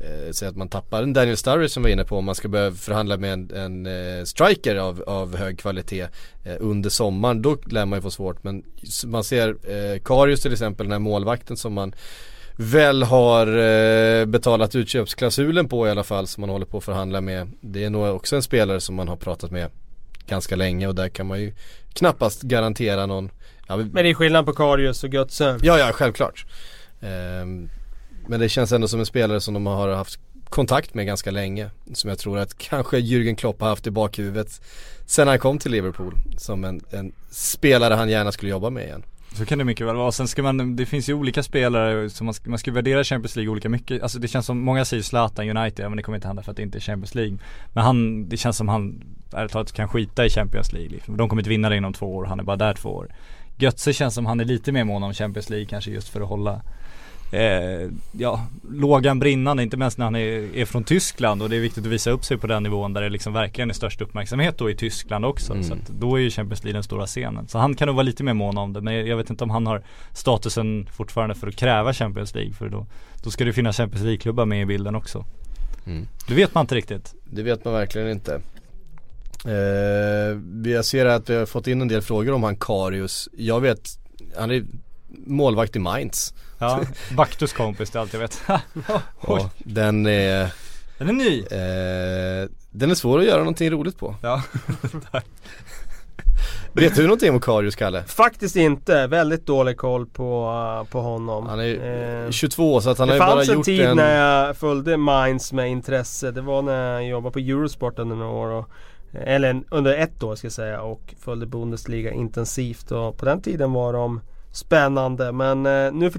eh, Säg att man tappar en Daniel Sturridge som vi var inne på om man ska börja förhandla med en, en eh, striker av, av hög kvalitet eh, under sommaren. Då lär man ju få svårt men man ser eh, Karius till exempel den här målvakten som man väl har eh, betalat utköpsklausulen på i alla fall som man håller på att förhandla med. Det är nog också en spelare som man har pratat med ganska länge och där kan man ju knappast garantera någon ja, men- Men det är skillnad på Karius och Götze. Ja, ja, självklart. Ehm, men det känns ändå som en spelare som de har haft kontakt med ganska länge. Som jag tror att kanske Jürgen Klopp har haft i bakhuvudet sen han kom till Liverpool. Som en, en spelare han gärna skulle jobba med igen. Så kan det mycket väl vara. Sen ska man, det finns ju olika spelare som man ska, man ska värdera Champions League olika mycket. Alltså det känns som, många säger Zlatan United, ja, men det kommer inte hända för att det inte är Champions League. Men han, det känns som han, ärligt talat kan skita i Champions League liksom. De kommer inte vinna det inom två år, han är bara där två år. Götze känns som han är lite mer mån om Champions League kanske just för att hålla Eh, ja, lågan brinnande, inte minst när han är, är från Tyskland och det är viktigt att visa upp sig på den nivån där det liksom verkligen är störst uppmärksamhet då i Tyskland också. Mm. Så då är ju Champions League den stora scenen. Så han kan nog vara lite mer mån om det men jag vet inte om han har statusen fortfarande för att kräva Champions League för då, då ska det finnas Champions League-klubbar med i bilden också. Mm. Det vet man inte riktigt. Det vet man verkligen inte. Eh, jag ser att vi har fått in en del frågor om han Karius. Jag vet, han är målvakt i Mainz. Ja, Baktus kompis, det är allt jag vet. (laughs) Ja, den är, den är ny. eh, den är svår att göra någonting roligt på. Ja, (laughs) Vet du någonting om Karius, Kalle? Faktiskt inte, väldigt dålig koll på, uh, på honom. Han är Eh, 22 så att han det har ju bara fanns en gjort tid en... när jag följde Minds med intresse. Det var när jag jobbade på Eurosport under några år. Och, eller under ett år ska jag säga och följde Bundesliga intensivt. Och på den tiden var de spännande. Men eh, nu för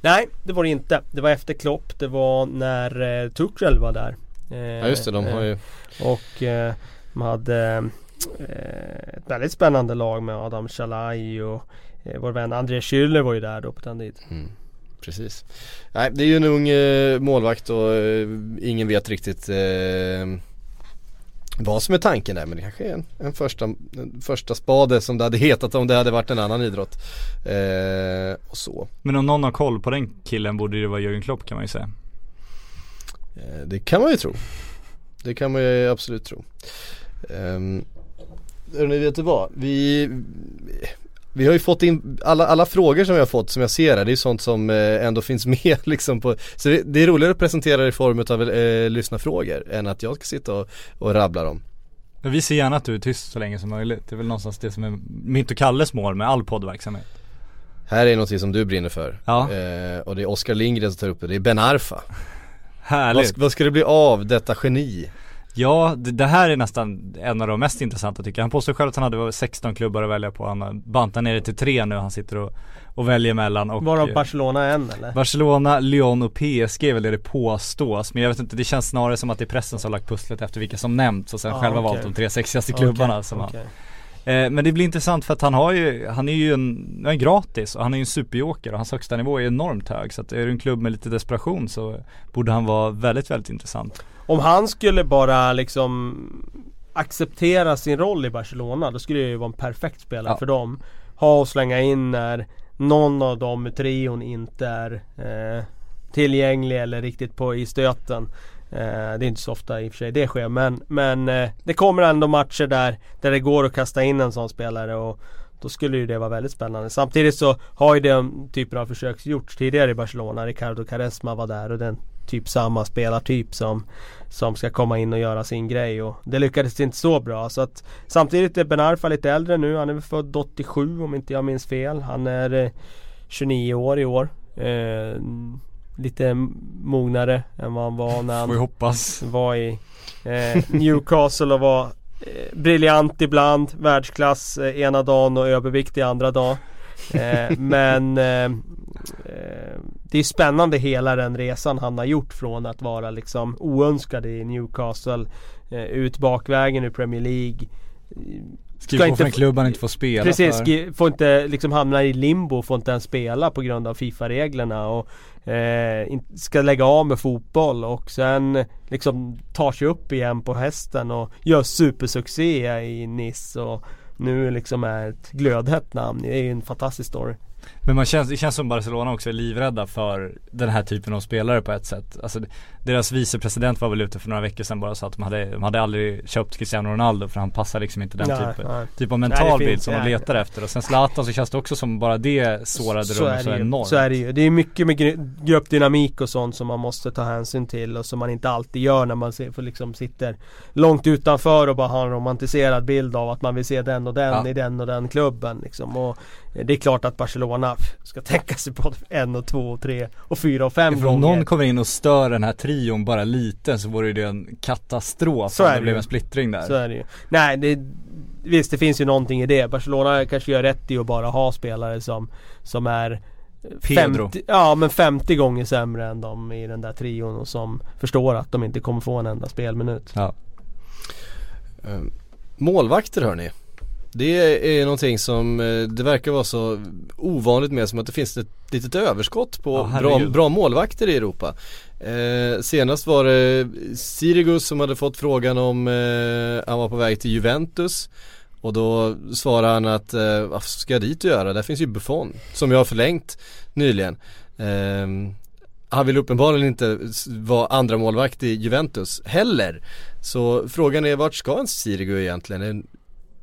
Nej, det var det inte. Det var efter Klopp. Det var när eh, Tuchel var där. Eh, Ja just det, de har ju... Och eh, de hade eh, ett väldigt spännande lag med Adam Shalai och eh, vår vän André Schürrle var ju där då på den tiden. Mm, precis. Nej, det är ju en ung eh, målvakt och eh, ingen vet riktigt eh, vad som är tanken där men det kanske är en, en, första, en första spade som det hade hetat om det hade varit en annan idrott. Eh, och så. Men om någon har koll på den killen borde det vara Jürgen Klopp kan man ju säga. Eh, det kan man ju tro. Det kan man ju absolut tro. Um, ni vet du vad? Vi, vi har ju fått in alla, alla frågor som vi har fått som jag ser här, det är sånt som eh, ändå finns (laughs) med liksom på Så det, det är roligare att presentera det i form av eh, lyssnarfrågor än att jag ska sitta och, och rabbla dem. Men vi ser gärna att du är tyst så länge som möjligt. Det är väl någonstans det som är mitt och Kalles mål med all poddverksamhet. Här är något som du brinner för. Ja. Eh, och det är Oskar Lindgren som tar upp det, det är Ben Arfa. (laughs) Vad, Härligt. ska- vad ska det bli av detta geni? Ja, det, det här är nästan en av de mest intressanta tycker jag. Han påstår själv att han hade 16 klubbar att välja på. Han har bantat ner det till tre nu. Han sitter och, och väljer mellan. Och, Varav eh, Barcelona en eller? Barcelona, Lyon och PSG är väl det det påstås. Men jag vet inte, det känns snarare som att det är pressen som har lagt pusslet efter vilka som nämnts och sen Ah, själva okej. valt de tre sexigaste klubbarna Okej, som han okej. Eh, Men det blir intressant för att han har ju, han är ju en, är gratis och han är ju en superjoker och hans högsta nivå är enormt hög. Så att är du en klubb med lite desperation så borde han vara väldigt, väldigt intressant. Om han skulle bara liksom acceptera sin roll i Barcelona då skulle det ju vara en perfekt spelare Ja. för dem. Ha och slänga in när någon av dem i trion inte är eh, tillgänglig eller riktigt på i stöten. Eh, det är inte så ofta i och för sig det sker men, men eh, det kommer ändå matcher där, där det går att kasta in en sån spelare och då skulle ju det vara väldigt spännande. Samtidigt så har ju den typen av försök gjorts tidigare i Barcelona. Ricardo Caresma var där och den typ samma spelartyp som som ska komma in och göra sin grej och det lyckades inte så bra så att Samtidigt är Ben Arfa lite äldre nu, han är väl född 87 om inte jag minns fel. Han är eh, 29 år i år. Eh, lite mognare än vad han var när han hoppas. var i eh, Newcastle och var eh, briljant ibland, världsklass eh, ena dagen och överviktig andra dagen. Eh, men eh, eh, det är spännande hela den resan han har gjort från att vara liksom oönskad i Newcastle ut bakvägen i Premier League. Skriv på för en klubb han inte får spela Precis, för. får inte liksom hamna i limbo, får inte ens spela på grund av Fifa-reglerna och eh, ska lägga av med fotboll och sen liksom tar sig upp igen på hästen och gör supersuccé i Nice och nu liksom är ett glödhett namn. Det är ju en fantastisk story. Men man känns, det känns som Barcelona också är livrädda för den här typen av spelare på ett sätt. Alltså deras vicepresident var väl ute för några veckor sedan bara och sa att de hade, de hade aldrig köpt Cristiano Ronaldo för han passar liksom inte den Nej, typen, nej. typ av Nej, mental det bild finns- som de nej. letar efter. Och sen Zlatan så känns det också som bara det sårade så är, så det ju, enormt. så är det ju. Det är mycket med gru- gruppdynamik och sånt som man måste ta hänsyn till och som man inte alltid gör när man ser, för liksom sitter långt utanför och bara har en romantiserad bild av att man vill se den och den Ja. i den och den klubben liksom. Och det är klart att Barcelona ska tänka sig på en och två och tre och fyra och fem om gånger. någon kommer in och stör den här trion bara lite så vore det en katastrof Så om är det det blev en splittring där. Så är det ju. Nej, det, visst det finns ju någonting i det. Barcelona kanske gör rätt i att bara ha spelare som, som är Pedro. 50, ja men 50 gånger sämre än de i den där trion och som förstår att de inte kommer få en enda spelminut. Ja. Eh, Målvakter hörni. Det är någonting som, eh, det verkar vara så ovanligt med som att det finns ett litet överskott på Ja, bra, bra målvakter i Europa. Eh, senast var det Sirigus som hade fått frågan om eh, han var på väg till Juventus. Och då svarade han att, eh, vad ska jag dit och göra? Där finns ju Buffon som jag har förlängt nyligen. Eh, han vill uppenbarligen inte vara andra målvakt i Juventus heller. Så frågan är vart ska en Sirigu egentligen?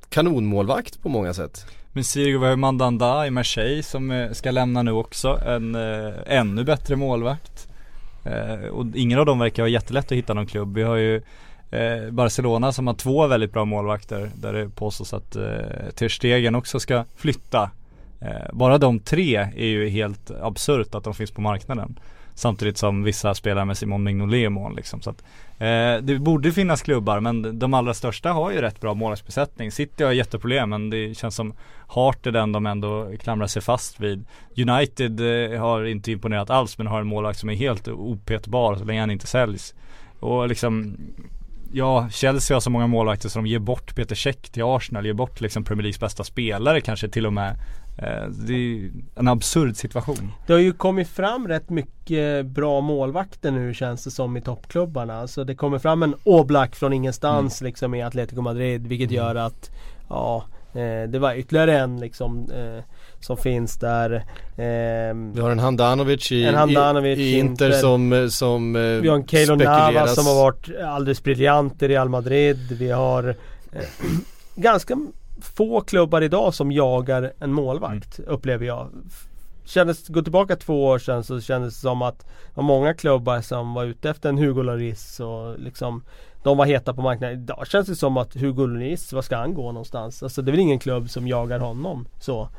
Kanonmålvakt på många sätt. Men Sirigu har ju Mandanda i Marseille som eh, ska lämna nu också. En eh, ännu bättre målvakt. Eh, och ingen av dem verkar ha jättelätt att hitta någon klubb. Vi har ju eh, Barcelona som har två väldigt bra målvakter. Där det påstås att eh, Ter Stegen också ska flytta. Eh, bara de tre är ju helt absurt att de finns på marknaden. Samtidigt som vissa spelar med Simon Mignolet i mål liksom. Så att, eh, det borde finnas klubbar men de allra största har ju rätt bra målvaktsbesättning. City har jätteproblem men det känns som Hart är den de ändå klamrar sig fast vid. United eh, har inte imponerat alls men har en målvakt som är helt opetbar så länge han inte säljs. Och liksom Ja, Chelsea har så många målvakter så de ger bort Peter Cech till Arsenal, ger bort liksom Premier Leagues bästa spelare kanske till och med. Eh, det är ju en absurd situation. Det har ju kommit fram rätt mycket bra målvakter nu känns det som i toppklubbarna. Alltså det kommer fram en Oblak från ingenstans liksom i Atletico Madrid vilket gör att Ja eh, Det var ytterligare en liksom eh, Som finns där Ehm, Vi har en Handanovic i, En Handanovic i, Inter, Inter. som, som eh, Vi har en Keylor. Navas som har varit alldeles briljant i Real Madrid. Vi har eh, (clears throat) ganska få klubbar idag som jagar en målvakt upplever jag. Kändes, gå tillbaka två år sedan så kändes det som att det var många klubbar som var ute efter en Hugo Lloris och liksom De var heta på marknaden. Idag känns det som att Hugo Lloris, var ska han gå någonstans? Alltså det är väl ingen klubb som jagar honom så.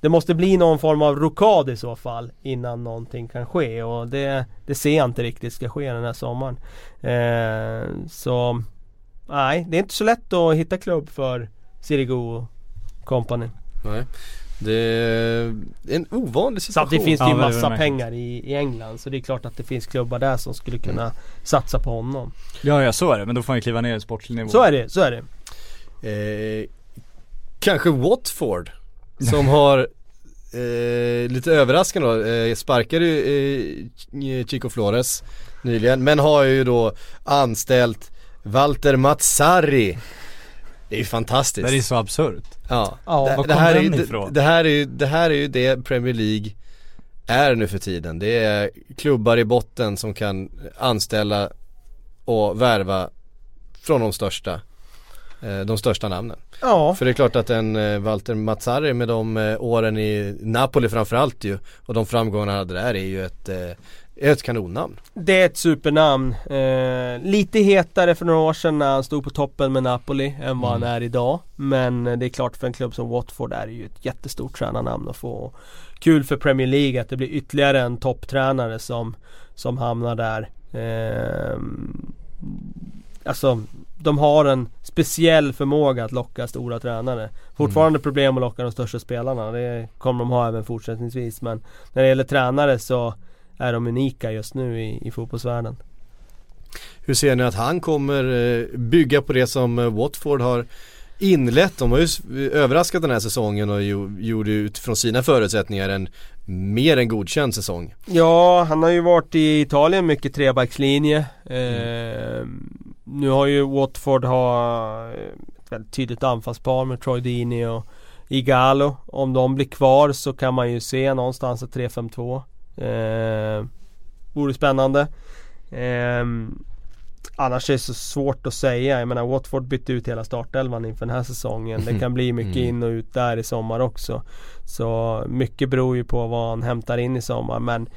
Det måste bli någon form av rokad i så fall innan någonting kan ske och det, det ser jag inte riktigt ska ske den här sommaren. Eh, så nej, det är inte så lätt att hitta klubb för Sirigu Company. Nej. Det är en ovanlig situation. Samtidigt finns det ju Ja, massa pengar i, i England så det är klart att det finns klubbar där som skulle kunna satsa på honom. Ja, ja så är det. Men då får han ju kliva ner i sportslig nivå. Så är det, så är det. Eh, kanske Watford som (laughs) har eh, lite överraskande då, eh, sparkade ju eh, Chico Flores nyligen men har ju då anställt Walter Mazzarri Det är ju fantastiskt Det är så absurt. Ja, Ja, det, var det, här är det, det, här är ju, det här är ju det Premier League är nu för tiden. Det är klubbar i botten som kan anställa och värva från de största, eh, de största namnen. Ja, För det är klart att en eh, Walter Mazzarri med de eh, åren i Napoli framförallt ju och de framgångar han hade där är ju ett, är ett kanonnamn. det är ett supernamn. Eh, lite hetare för några år sedan när han stod på toppen med Napoli än vad han är idag. Men det är klart för en klubb som Watford är det ju ett jättestort tränarnamn att få. Kul för Premier League att det blir ytterligare en topptränare som, som hamnar där. Eh, alltså de har en speciell förmåga att locka stora tränare. Fortfarande problem att locka de största spelarna. Det kommer de ha även fortsättningsvis. Men när det gäller tränare så är de unika just nu i, i fotbollsvärlden. Hur ser ni att han kommer eh, bygga på det som eh, Watford har inlett? De har ju s- överraskat den här säsongen och jo- gjorde utifrån sina förutsättningar en mer än godkänd säsong. Ja, han har ju varit i Italien mycket trebackslinje. Eh, nu har ju Watford ha ett väldigt tydligt anfallspar med Troy Deeney och Igalo. Om de blir kvar så kan man ju se någonstans ett 3-5-2. Eh, vore spännande. Eh, annars är det så svårt att säga. Jag menar Watford bytte ut hela startelvan inför den här säsongen. Det kan bli mycket Mm. in och ut där i sommar också. Så mycket beror ju på vad han hämtar in i sommar men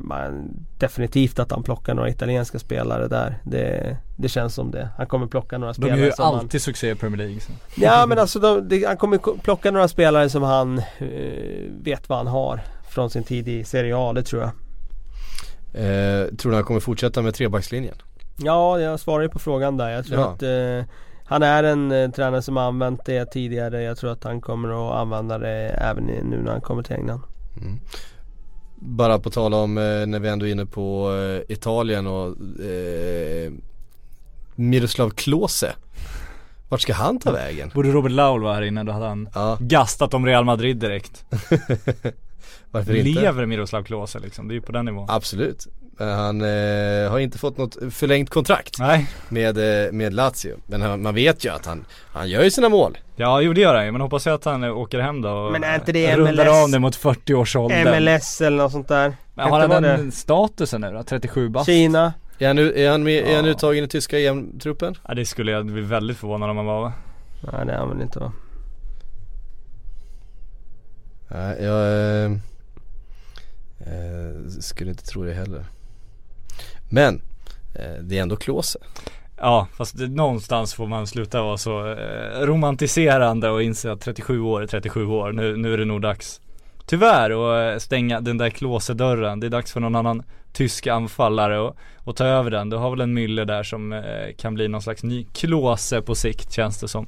man, definitivt att han plockar några italienska spelare där. Det, det känns som det. Han kommer plocka några De spelare gör ju som han... alltid succé i Premier League. Så. Ja men alltså de, det, han kommer ko- plocka några spelare som han eh, vet vad han har från sin tid i Serie A, det tror jag. Eh, tror ni han kommer fortsätta med trebackslinjen? Ja, jag svarar ju på frågan där. Jag tror Ja. att eh, Han är en eh, tränare som har använt det tidigare. Jag tror att han kommer att använda det även i, nu när han kommer till England. Bara på tal om eh, när vi ändå är inne på eh, Italien och eh, Miroslav Klose. Vart ska han ta vägen? Borde Robert Laul vara här inne, då hade han Ja, gastat om Real Madrid direkt. (laughs) varför inte? Lever Miroslav Klose liksom, det är ju på den nivån. Absolut. Han eh, har inte fått något förlängt kontrakt Nej, med, eh, med Lazio. Men han, man vet ju att han, han gör ju sina mål. ja jo det gör han ju, men hoppas jag att han eh, åker hem då och Men är inte det rundar MLS? av det mot 40 års ålder. MLS eller något sånt där. Men har han den statusen nu då? 37 bast? Kina. Är han, nu, är han, med, är han Ja. uttagen i tyska EM-truppen? Ja det skulle jag bli väldigt förvånad om han var va? Nej det är han väl inte va? Nej, jag eh, eh, skulle inte tro det heller. Men, eh, det är ändå Klose. Ja fast det, någonstans får man sluta vara så eh, romantiserande och inse att 37 år är 37 år. Nu, nu är det nog dags Tyvärr att eh, stänga den där klåsedörren. Det är dags för någon annan tysk anfallare och, och ta över den. Du har väl en Müller där som eh, kan bli någon slags ny klåse på sikt känns det som.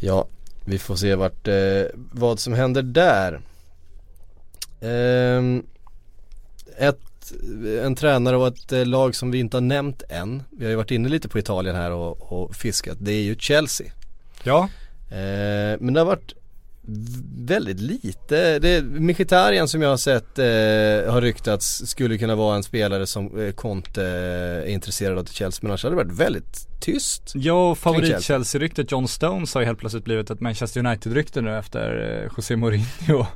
Ja, vi får se vart, eh, vad som händer där. Ehm, ett, en tränare och ett eh, lag som vi inte har nämnt än. Vi har ju varit inne lite på Italien här och, och fiskat. Det är ju Chelsea. Ja, Eh, men det har varit väldigt lite. Det, Mkhitaryan som jag har sett eh, har ryktats skulle kunna vara en spelare som eh, Conte är intresserad av till Chelsea. Men annars har det varit väldigt tyst. jag och favorit-Chelsea-ryktet John Stones har ju helt plötsligt blivit ett Manchester United-rykte nu efter eh, José Mourinho.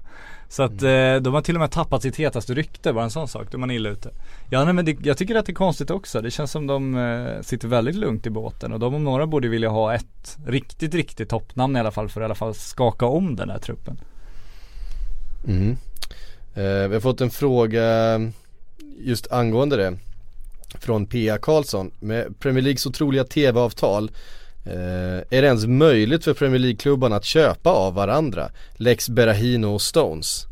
Så att eh, de har till och med tappat sitt hetaste rykte, bara en sån sak, då är man illa ute. Ja nej, men det, jag tycker att det är konstigt också, det känns som de eh, sitter väldigt lugnt i båten och de om några borde vilja ha ett riktigt, riktigt toppnamn i alla fall för att i alla fall skaka om den här truppen. Mm. Eh, vi har fått en fråga just angående det från P.A. Karlsson. Med Premier Leagues otroliga tv-avtal eh, är det ens möjligt för Premier League-klubbarna att köpa av varandra? Lex Berahino och Stones.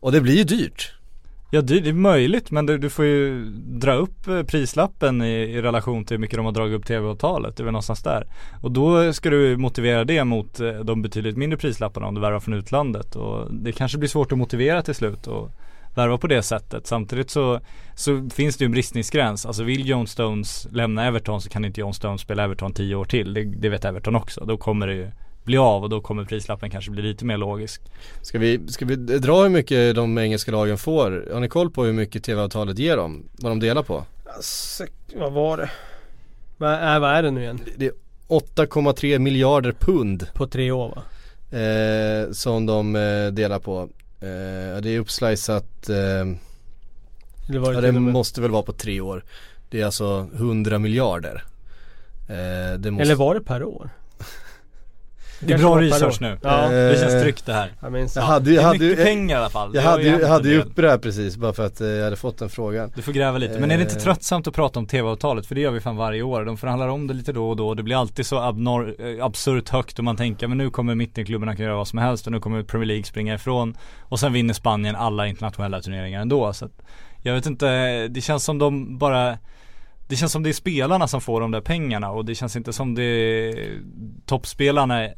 Och det blir ju dyrt. Ja det, är möjligt men du, du får ju dra upp eh, prislappen i, i relation till hur mycket de har dragit upp tv-avtalet. Det är väl någonstans där. Och då ska du motivera det mot eh, de betydligt mindre prislapparna om du värvar från utlandet. Och det kanske blir svårt att motivera till slut och värva på det sättet. Samtidigt så, så finns det ju en bristningsgräns. Alltså vill John Stones lämna Everton så kan inte John Stones spela Everton tio år till. Det, det vet Everton också. Då kommer det ju bli av och då kommer prislappen kanske bli lite mer logisk. Ska vi, ska vi dra hur mycket de engelska lagen får? Har ni koll på hur mycket tv-avtalet ger dem? Vad de delar på? Alltså, vad var det? Vad är, vad är det nu igen? Det är 8,3 miljarder pund På tre år va? eh, som de eh, delar på. Eh, det är uppslicat eh, det, Ja det måste väl vara på tre år. Det är alltså 100 miljarder. Eh, måste... Eller var det per år? Det är bra research nu. Ja, Eh, Det känns tryggt det här. jag minns Jag hade, ju- Det är hade, mycket ju- pengar i alla fall. jag hade, ju hade ju uppe det här precis bara för att eh, jag hade fått den frågan. Du får gräva lite, men är det inte Eh. tröttsamt att prata om tv-avtalet? För det gör vi fan varje år. De förhandlar om det lite då och då. Det blir alltid så abnor- absurt högt och man tänker men nu kommer mittenklubbarna kunna göra vad som helst och nu kommer Premier League springa ifrån. Och sen vinner Spanien alla internationella turneringar ändå. Så att, jag vet inte, det känns som de bara det känns som det är spelarna som får de där pengarna och det känns inte som det toppspelarna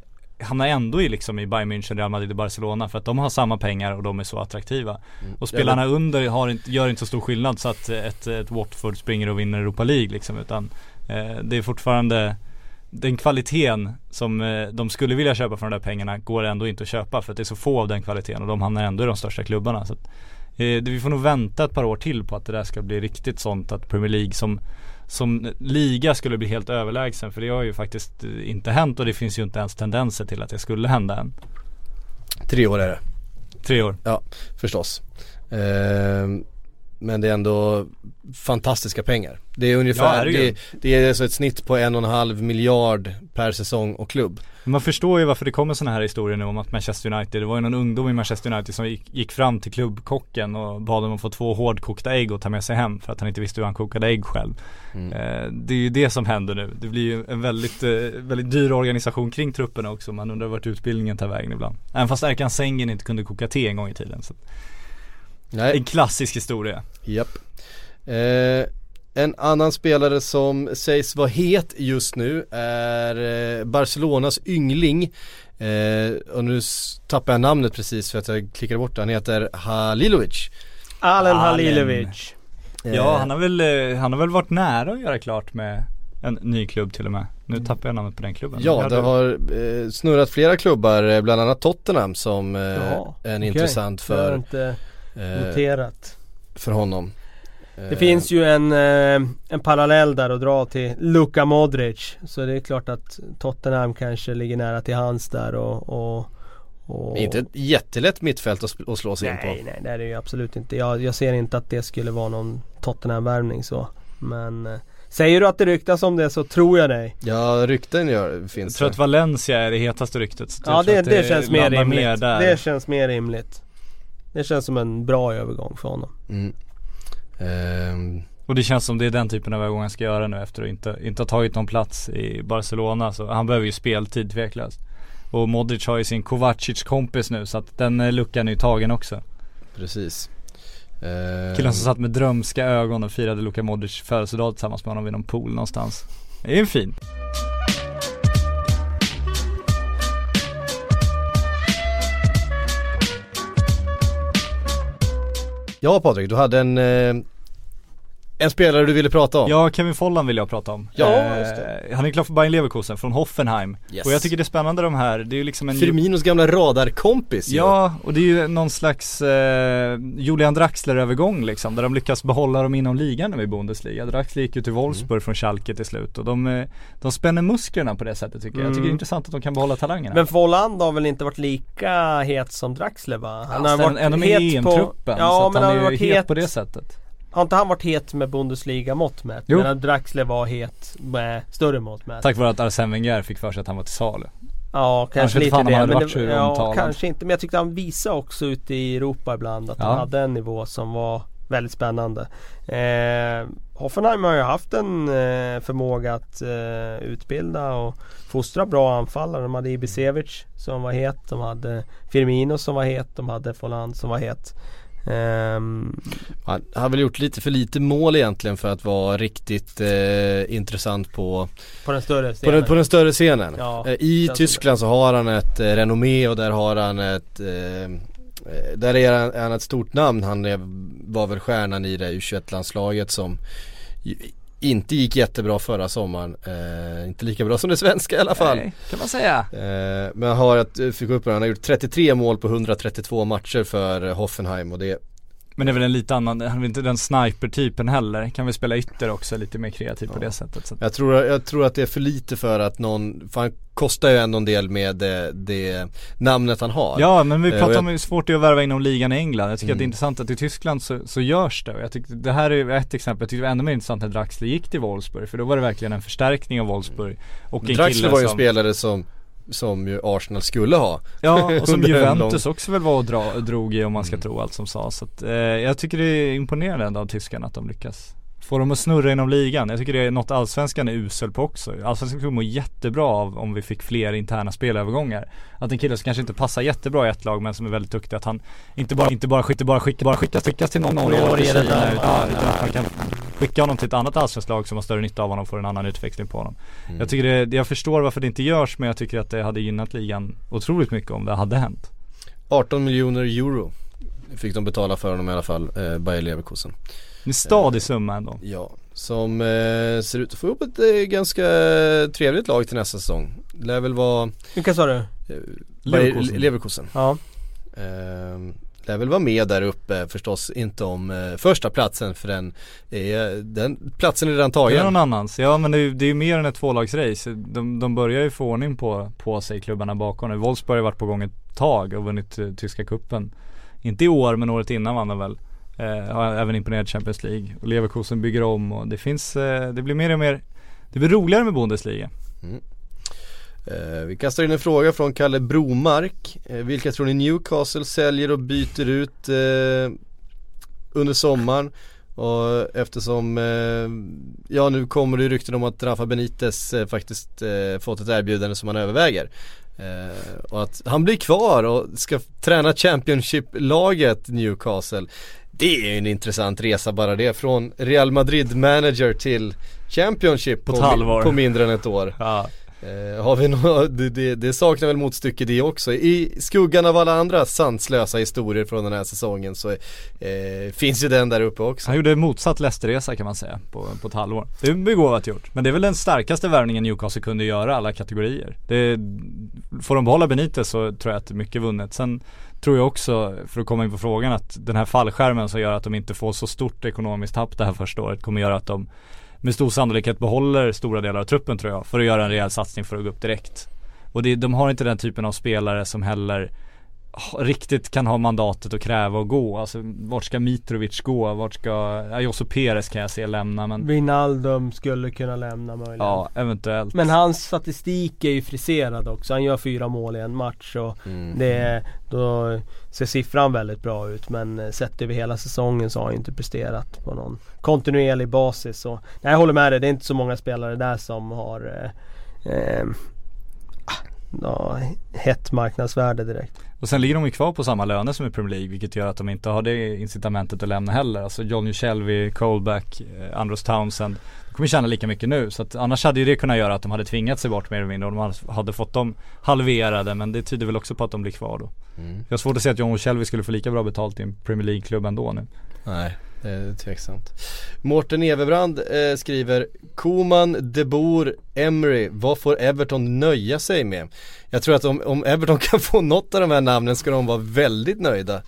hamnar ändå i liksom i Bayern München, Real Madrid och Barcelona för att de har samma pengar och de är så attraktiva. Och spelarna under har inte, gör inte så stor skillnad så att ett, ett Watford springer och vinner Europa League liksom utan eh, det är fortfarande den kvaliteten som eh, de skulle vilja köpa för de där pengarna går ändå inte att köpa för att det är så få av den kvaliteten och de hamnar ändå i de största klubbarna. Så att, eh, vi får nog vänta ett par år till på att det där ska bli riktigt sånt att Premier League som som liga skulle bli helt överlägsen för det har ju faktiskt inte hänt och det finns ju inte ens tendenser till att det skulle hända än. Tre år är det, Tre år. förstås. Eh, men det är ändå fantastiska pengar. Det är ungefär, Ja, det, det är alltså ett snitt på en och en halv miljard per säsong och klubb. Man förstår ju varför det kommer sådana här historier nu om att Manchester United, det var ju någon ungdom i Manchester United som gick, gick fram till klubbkocken och bad om att få två hårdkokta ägg och ta med sig hem för att han inte visste hur han kokade ägg själv. Eh, det är ju det som händer nu. Det blir ju en väldigt, eh, väldigt dyr organisation kring trupperna också. Man undrar vart utbildningen tar vägen ibland. Även fast Erkan Sengen inte kunde koka te en gång i tiden. Så. Nej, En klassisk historia. Japp. Eh, en annan spelare som sägs vara het just nu är eh, Barcelonas yngling eh, och nu tappar jag namnet precis för att jag klickade bort det. Han heter Halilovic. Alen. Halilovic. Ja han har väl, eh, han har väl varit nära att göra klart med en ny klubb till och med. Nu tappar jag namnet på den klubben. Ja, det har eh, snurrat flera klubbar, eh, bland annat Tottenham som eh, är en okej. intressant för, inte eh, noterat. för honom. Det Eh, finns ju en, eh, en parallell där att dra till Luka Modric. Så det är klart att Tottenham kanske ligger nära till hans där och, och, och Inte ett jättelätt mittfält att, slå sig in Nej, på. nej det är det ju absolut inte. Jag, jag ser inte att det skulle vara någon Tottenham-värvning så. Men eh, säger du att det ryktas om det så tror jag dig. Ja, rykten gör, Jag finns tror att Valencia är det hetaste ryktet. så jag Ja det, att det, känns mer rimligt. Mer det känns mer rimligt. Det känns som en bra övergång för honom. Mm. Ehm, Och det känns som det är den typen av övergång han ska göra nu efter att inte, inte ha tagit någon plats i Barcelona. Så han behöver ju speltid tveklöst. Och Modric har ju sin Kovacic kompis nu så att den eh, luckan är ju tagen också. precis. Ehm, Killen som satt med drömska ögon och firade Luka Modric födelsedag tillsammans med honom vid någon pool någonstans. Det är ju fint. Ja Patrik, du hade en, eh, en spelare du ville prata om. Ja, Kevin Folland vill jag prata om. Ja, Eh, just det. Han är klar för Bayern Leverkusen från Hoffenheim. Yes. Och jag tycker det är spännande de här, det är ju liksom en Firminos gamla radarkompis ju. Ja, och det är ju någon slags eh, Julian Draxler-övergång liksom, där de lyckas behålla dem inom ligan nu i Bundesliga. Draxler gick ju till Wolfsburg Mm. från Schalke till slut och de, eh, de spänner musklerna på det sättet tycker jag. Jag tycker det är Mm. intressant att de kan behålla talangerna. Men Folland har väl inte varit lika het som Draxler va? Han har varit ändå med i EM-truppen, Ja så men han han är har ju varit het på det sättet. Har inte han varit het med Bundesliga-mått mätt? Jo. Medan Draxler var het med större mått mätt? Tack vare att Arsene Wenger fick för sig att han var till salu. Ja kanske lite det. Men det ja, kanske inte. Men jag tyckte han visade också ute i Europa ibland att Ja. han hade en nivå som var väldigt spännande. Eh, Hoffenheim har ju haft en eh, förmåga att eh, utbilda och fostra bra anfallare. De hade Ibisevic som var het. De hade Firmino som var het. De hade Folland som var het. Ehm, Han har väl gjort lite för lite mål egentligen för att vara riktigt eh, intressant på, på den större på, scenen. den, på den större scenen. Ja, Eh, I Tyskland så har han ett eh, renommé och där har han ett eh, eh, där är han, är han ett stort namn. Han är, var väl stjärnan i det U21-landslaget som inte gick jättebra förra sommaren. Eh, inte lika bra som det svenska i alla fall. Nej, kan man säga. Eh, men har ett, fick upp han har gjort 33 mål på 132 matcher för eh, Hoffenheim och det Men det är väl en lite annan, han är inte den sniper-typen heller. Kan väl spela ytter också, lite mer kreativ på det sättet. Så. Jag tror, jag tror att det är för lite för att någon, för han kostar ju ändå en del med det, det namnet han har. Ja men vi Eh, pratar om hur svårt det är att värva inom ligan i England. Jag tycker att det är Mm. intressant att i Tyskland så, så görs det. Jag tyckte, det här är ett exempel, jag tyckte det var ännu mer intressant när Draxler gick till Wolfsburg. För då var det verkligen en förstärkning av Wolfsburg. Och en Draxler kille var ju en som, spelare som, som ju Arsenal skulle ha. Ja och (laughs) som Juventus lång- också väl var och dra, drog i om man ska Mm. tro allt som sades. Så att, eh, jag tycker det är imponerande ändå av tyskarna att de lyckas Få dem att snurra inom ligan. Jag tycker det är något allsvenskan är usel på också. Allsvenskan skulle må jättebra av om vi fick fler interna spelövergångar. Att en kille som kanske inte passar jättebra i ett lag men som är väldigt duktig att han inte bara, inte bara, inte bara, skicka, bara skickas, skickas till någon Norge eller Norge eller Kina där. utan, utan att man kan skicka honom till ett annat allsvenskt lag som har större nytta av honom och får en annan utväxling på honom. Mm. Jag tycker det, jag förstår varför det inte görs men jag tycker att det hade gynnat ligan otroligt mycket om det hade hänt. 18 miljoner euro fick de betala för honom i alla fall, eh, Bayer Leverkusen. En stadig summa ändå. Ja, som eh, ser ut att få ihop ett eh, ganska trevligt lag till nästa säsong. Det lär väl vara Vilka sa du? eh. Leverkusen. Leverkusen. Ja. Eh, lär väl vara med där uppe förstås, inte om eh, första platsen för den, är, den platsen är redan Det är tagen. någon annans. Ja men det är det är ju mer än ett tvålagsrace. De, de börjar ju få ordning på, på sig klubbarna bakom nu. Wolfsburg har varit på gång ett tag och vunnit eh, tyska kuppen Inte i år men året innan vann de väl. Eh, har även imponerat Champions League. Och Leverkusen bygger om och det finns, eh, det blir mer och mer Det blir roligare med Bundesliga. Eh, vi kastar in en fråga från Kalle Bromark. Eh, vilka tror ni Newcastle säljer och byter ut eh, under sommaren? Och eftersom, eh, ja nu kommer det rykten om att Rafa Benitez eh, faktiskt eh, fått ett erbjudande som han överväger. Eh, och att han blir kvar och ska träna Championship-laget Newcastle. Det är ju en intressant resa bara det från Real Madrid manager till Championship På halvår. på mindre än ett år. Ja. Eh, har vi (laughs) nå det, det, det saknar väl motstycke det också. I skuggan av alla andra sanslösa historier från den här säsongen så eh, finns ju den där uppe också. Han gjorde motsatt lästerresa kan man säga på, på ett halvår. Det är begåvat gjort. Men det är väl den starkaste värvningen Newcastle kunde göra alla kategorier. Det, får de behålla Benitez så tror jag att det är mycket vunnet. Sen tror jag också, för att komma in på frågan, att den här fallskärmen som gör att de inte får så stort ekonomiskt tapp det här första året kommer göra att de med stor sannolikhet behåller stora delar av truppen tror jag för att göra en rejäl satsning för att gå upp direkt. Och det, de har inte den typen av spelare som heller riktigt kan ha mandatet att kräva och gå. Alltså vart ska Mitrovic gå? Vart ska, ja Josso Perez kan jag se lämna men Wijnaldum skulle kunna lämna möjligen. ja eventuellt. Men hans statistik är ju friserad också. Han gör fyra mål i en match och Mm. det, då ser siffran väldigt bra ut. Men eh, sett över hela säsongen så har han ju inte presterat på någon kontinuerlig basis. Så, nej, jag håller med dig, det är inte så många spelare där som har eh, eh, ja, hett marknadsvärde direkt. Och sen ligger de ju kvar på samma löner som i Premier League vilket gör att de inte har det incitamentet att lämna heller. Alltså Johnny Shelby, Colback, eh, Andros Townsend. De kommer tjäna lika mycket nu. Så att annars hade ju det kunnat göra att de hade tvingat sig bort mer eller mindre och de hade- hade fått dem halverade. Men det tyder väl också på att de blir kvar då. Mm. Jag har svårt att se att John Shelby skulle få lika bra betalt i en Premier League-klubb ändå nu. Nej, det är tveksamt. Mårten Everbrand eh, skriver Koman, De Boer, Emery, vad får Everton nöja sig med? Jag tror att om, om Everton (laughs) kan få något av de här namnen ska de vara väldigt nöjda.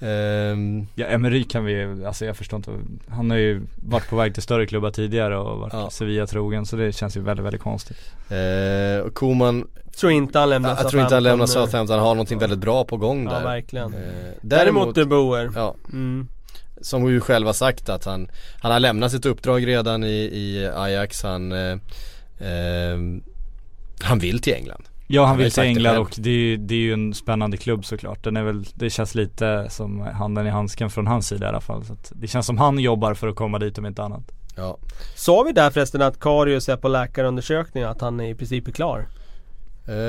Ehm, Ja Emery kan vi, alltså jag förstår inte. Han har ju varit på väg till större klubbar tidigare och varit Ja. Sevilla trogen så det känns ju väldigt, väldigt konstigt. eh, och Koman, Tror inte han lämnar jag tror inte han lämnar Southampton. Southampton, han har någonting väldigt bra på gång Ja där. verkligen. Eh, Däremot De Boer. ja, Mm. Som vi ju själva sagt att han, han har lämnat sitt uppdrag redan i, i Ajax, han, eh, eh, han vill till England. Ja han har ju vill till England själv. och det är, ju- det är ju en spännande klubb såklart. Den är väl, det känns lite som handen i handsken från hans sida i alla fall. Så att det känns som han jobbar för att komma dit om inte annat. Ja. Sa vi där förresten att Karius är på läkarundersökning att han i princip är klar?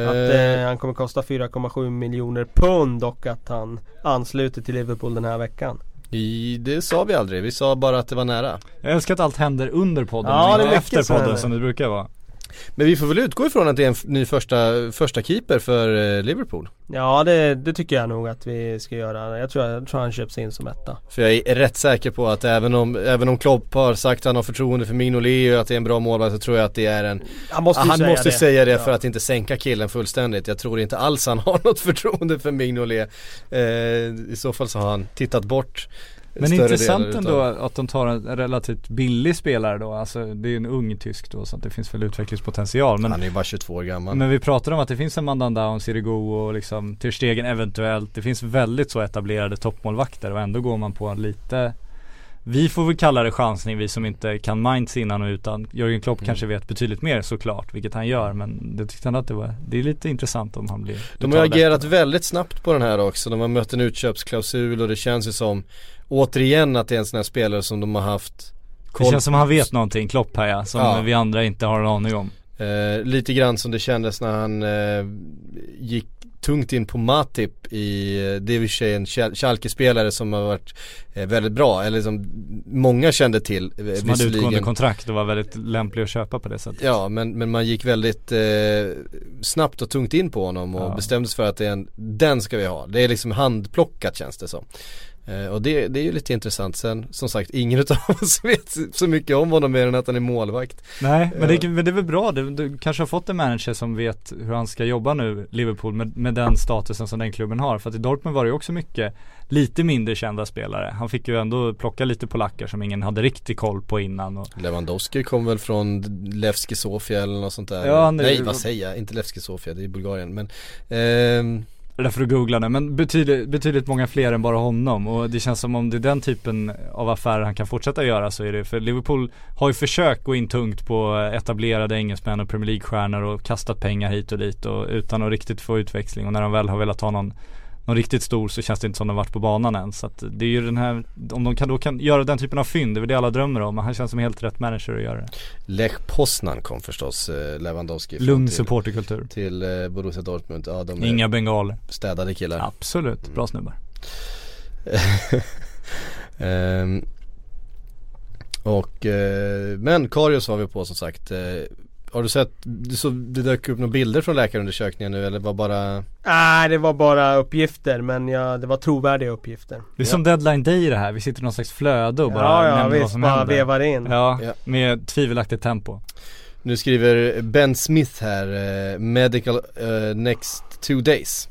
Att eh, han kommer kosta 4,7 miljoner pund och att han ansluter till Liverpool den här veckan. I, det sa vi aldrig, vi sa bara att det var nära. Jag älskar att allt händer under podden Ja, och det är inte efter podden som det brukar vara. Men vi får väl utgå ifrån att det är en ny första, första keeper för eh, Liverpool. Ja det, det tycker jag nog att vi ska göra. Jag tror, jag tror han köps in som etta. För jag är rätt säker på att även om, även om Klopp har sagt att han har förtroende för Mignolet och att det är en bra målvakt så tror jag att det är en Han måste Han säga måste det. säga det Ja. för att inte sänka killen fullständigt. Jag tror inte alls han har (laughs) något förtroende för Mignolet. Eh, I så fall så har han tittat bort Men intressant ändå att de tar en relativt billig spelare då. Alltså det är ju en ung tysk då så att det finns väl utvecklingspotential. Men Han är ju bara 22 år gammal. Men vi pratar om att det finns en Mandan Down, Sirigu och liksom Ter Stegen eventuellt. Det finns väldigt så etablerade toppmålvakter och ändå går man på en lite Vi får väl kalla det chansning vi som inte kan minds innan och utan Jörgen Klopp Mm. kanske vet betydligt mer såklart, vilket han gör men det tyckte han att det var Det är lite intressant om han blir De har agerat efter. väldigt snabbt på den här också. De har mött en utköpsklausul och det känns ju som Återigen att det är en sån här spelare som de har haft Det koll känns som han vet någonting, Klopp här ja, som Ja. vi andra inte har en aning om Eh, lite grann som det kändes när han eh, gick tungt in på Matip i, det är i och för sig en Schal- Schalke-spelare som har varit eh, väldigt bra, eller som många kände till eh, Som hade utgående kontrakt och var väldigt lämplig att köpa på det sättet Ja men, men man gick väldigt eh, snabbt och tungt in på honom och Ja. bestämde sig för att det är en, den ska vi ha. Det är liksom handplockat känns det som. Eh, och det, det är ju lite intressant. Sen som sagt ingen utav (laughs) oss vet så mycket om honom mer än att han är målvakt. Nej, men det, Ja. men det är väl bra. Du, du kanske har fått en manager som vet hur han ska jobba nu, Liverpool, med, med den statusen som den klubben har. För att i Dortmund var det ju också mycket lite mindre kända spelare. Han fick ju ändå plocka lite polacker som ingen hade riktig koll på innan. Och, Lewandowski kom väl från Levski Sofia eller något sånt där. Ja, är- Nej vad säger jag, inte Levski Sofia, det är Bulgarien. Men ehm, därför du googlade, men betydligt, betydligt många fler än bara honom. Och det känns som om det är den typen av affärer han kan fortsätta göra så är det. För Liverpool har ju försökt gå in tungt på etablerade engelsmän och Premier League-stjärnor och kastat pengar hit och dit och utan att riktigt få utväxling. Och när de väl har velat ha någon någon riktigt stor så känns det inte som de varit på banan än. Så att det är ju den här, om de kan, då kan göra den typen av fynd, det är väl det alla drömmer om. Han känns som helt rätt manager att göra det. Lech Poznan kom förstås, eh, Lewandowski Lugn till, supporterkultur. till eh, Borussia Dortmund. Ja de Inga bengaler. städade killar. Absolut, bra snubbar. (laughs) Ehm, och, eh, men Karius var vi på som sagt. Har du sett, du så, det dök upp några bilder från läkarundersökningen nu eller var bara Nej det var bara uppgifter men ja, det var trovärdiga uppgifter Det är som deadline day i det här, vi sitter i någon slags flöde och bara Ja ja nämner vad visst, som bara händer. vevar in Ja, Ja. med tvivelaktigt tempo. Nu skriver Ben Smith här, eh, medical eh, next two days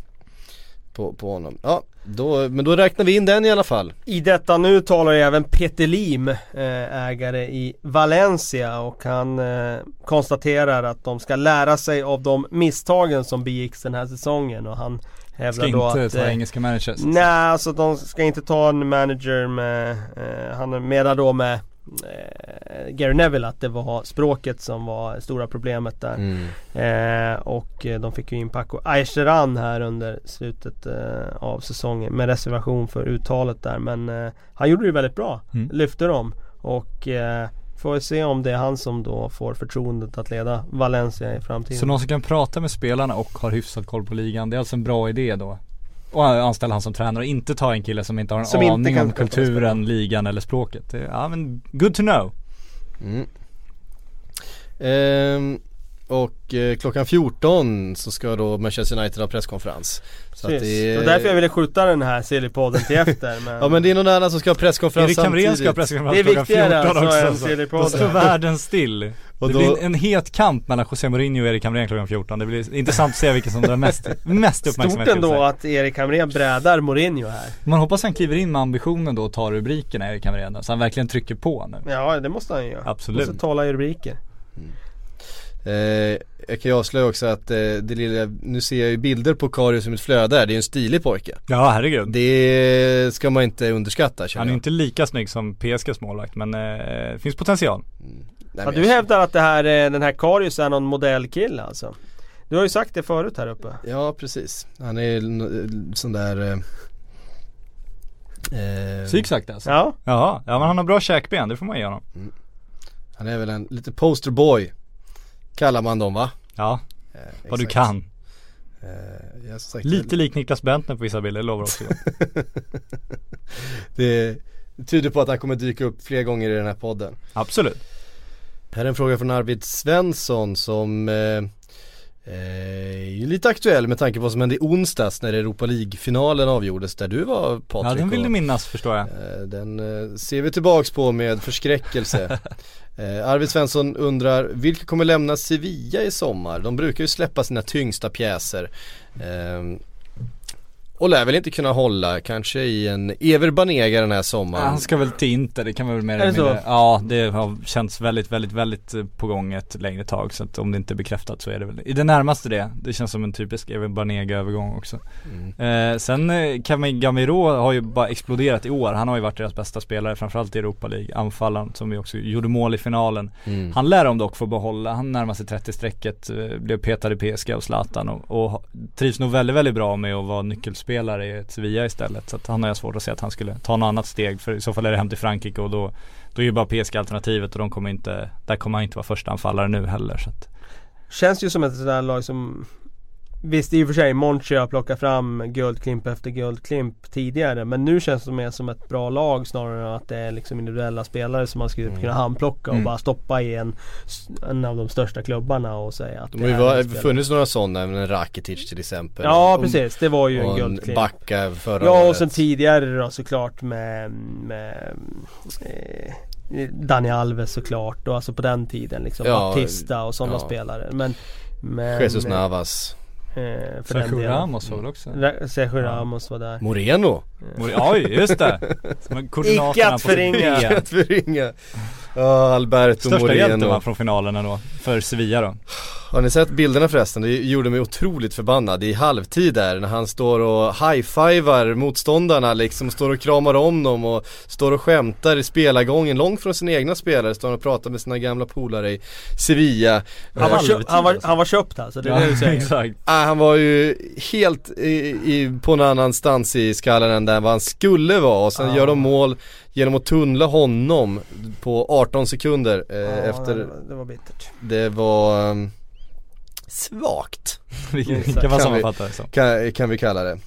på, på honom. Ja, då, men då räknar vi in den i alla fall. I detta nu talar även Peter Lim, eh, ägare i Valencia och han eh, konstaterar att de ska lära sig av de misstagen som begicks den här säsongen och han hävdar Ska då inte att ta eh, engelska managers. Nej, alltså de ska inte ta en manager med, han menar då med eh, Gary Neville att det var språket som var det stora problemet där. Mm. Eh, och eh, de fick ju in Paco Aisheran här under slutet eh, av säsongen med reservation för uttalet där. Men eh, han gjorde det väldigt bra. Mm. Lyfte dem. Och eh, får vi se om det är han som då får förtroendet att leda Valencia i framtiden. Så någon som kan prata med spelarna och har hyfsat koll på ligan, det är alltså en bra idé då? Och anställa han som tränare och inte ta en kille som inte har en Som aning om kulturen, ligan eller språket. Det, ja men good to know. Mm. Ehm, och eh, klockan 14 så ska då Manchester United ha presskonferens. Så att det Det var därför jag ville skjuta den här Sillypodden till (laughs) efter. Men Ja men det är någon annan som ska ha presskonferens Erik Hamrén ska ha presskonferens det är klockan viktigare 14 alltså än också. Då står världen still. Och det då- blir en, het kamp mellan José Mourinho och Erik Hamrén klockan 14. Det blir intressant att se vilken som drar mest, (laughs) mest uppmärksamhet. Stort ändå att Erik Hamrén brädar Mourinho här. Man hoppas han kliver in med ambitionen då och tar rubrikerna Erik Hamrén då, så han verkligen trycker på nu. Ja det måste han ju göra. Absolut. Måste tala i rubriker. Eh, jag kan ju avslöja också att eh, det lilla, nu ser jag ju bilder på Karius i mitt flöde här, det är ju en stilig pojke. Ja herregud. Det ska man inte underskatta känner Han är jag. inte lika snygg som PSGs målvakt men eh, finns potential. Nej, Ja, du jag- hävdar att det här, eh, den här Karius är någon modellkille alltså? Du har ju sagt det förut här uppe. Ja precis, han är en sån där eh, eh, Psyksakt alltså. Ja, Jaha, ja men han har bra käkben, det får man ge honom. Han är väl en lite posterboy Kallar man dem va? Ja, Eh, vad du kan. Eh, sagt Lite lik Niklas Bentner på vissa bilder, lovar också (laughs) det tyder på att han kommer dyka upp fler gånger i den här podden Absolut. Här är en fråga från Arvid Svensson som eh, eh, är lite aktuell med tanke på vad som hände i onsdags när Europa League-finalen avgjordes där du var Patrik Ja den vill du minnas förstår jag. Eh, Den eh, ser vi tillbaks på med förskräckelse. (laughs) eh, Arvid Svensson undrar, vilka kommer lämna Sevilla i sommar? De brukar ju släppa sina tyngsta pjäser. Eh, och lär väl inte kunna hålla kanske i en Ever Banega den här sommaren. Han ska väl till Inter, det kan man väl mer eller mindre Ja det har känts väldigt, väldigt, väldigt eh, på gång ett längre tag Så att om det inte är bekräftat så är det väl i det närmaste det. Det känns som en typisk Evan Banega övergång också. Mm. eh, Sen eh, Kevin Gamiro har ju bara exploderat i år. Han har ju varit deras bästa spelare framförallt i Europa League. Anfallaren som vi också gjorde mål i finalen. Mm. Han lär de dock få behålla, han närmar sig 30-strecket, eh, blev petad i PSG av Zlatan och, och trivs nog väldigt, väldigt bra med att vara nyckelspelare i ett Sevilla istället. Så att han har jag svårt att se att han skulle ta något annat steg för i så fall är det hem till Frankrike och då, då är ju bara PSG alternativet och de kommer inte, där kommer han inte vara första anfallare nu heller så att känns ju som ett sådär lag som Visst i och för sig Monchi har plockat fram guldklimp efter guldklimp tidigare men nu känns det mer som ett bra lag snarare än att det är liksom individuella spelare som man skulle kunna handplocka och Mm. bara stoppa i en, en av de största klubbarna och säga att De det har ju funnits några sådana, men en Rakitic till exempel. Ja precis, det var ju en Och en guldklimp Backa förra Ja året. och sen tidigare då såklart med, med eh, Dani Alves såklart och alltså på den tiden liksom Ja, Batista och sådana ja. spelare men, men Jesus Navas. Eh, Sergio. Ramos var väl också? Ra- Sergio Ramos var där Moreno. Oj, just det! (laughs) Icke förringa. Att förringa. Ja, Alberto Största hjälten Moreno. var från finalen ändå, för Sevilla då. Har ni sett bilderna förresten? Det gjorde mig otroligt förbannad i halvtid där när han står och high-fivar motståndarna liksom, står och kramar om dem och står och skämtar i spelargången långt från sina egna spelare, står och pratar med sina gamla polare i Sevilla. han, var köpt, han, var, han var köpt alltså, det är det du säger? exakt. Ah, han var ju helt i, i, på en annan stans i skallen än där vad han skulle vara och sen Ja. gör de mål genom att tunnla honom på 18 sekunder eh, Ja, efter det, var, det var bittert det var um, svagt (laughs) kan, vi- sammanfatta det så. kan, kan vi kalla det.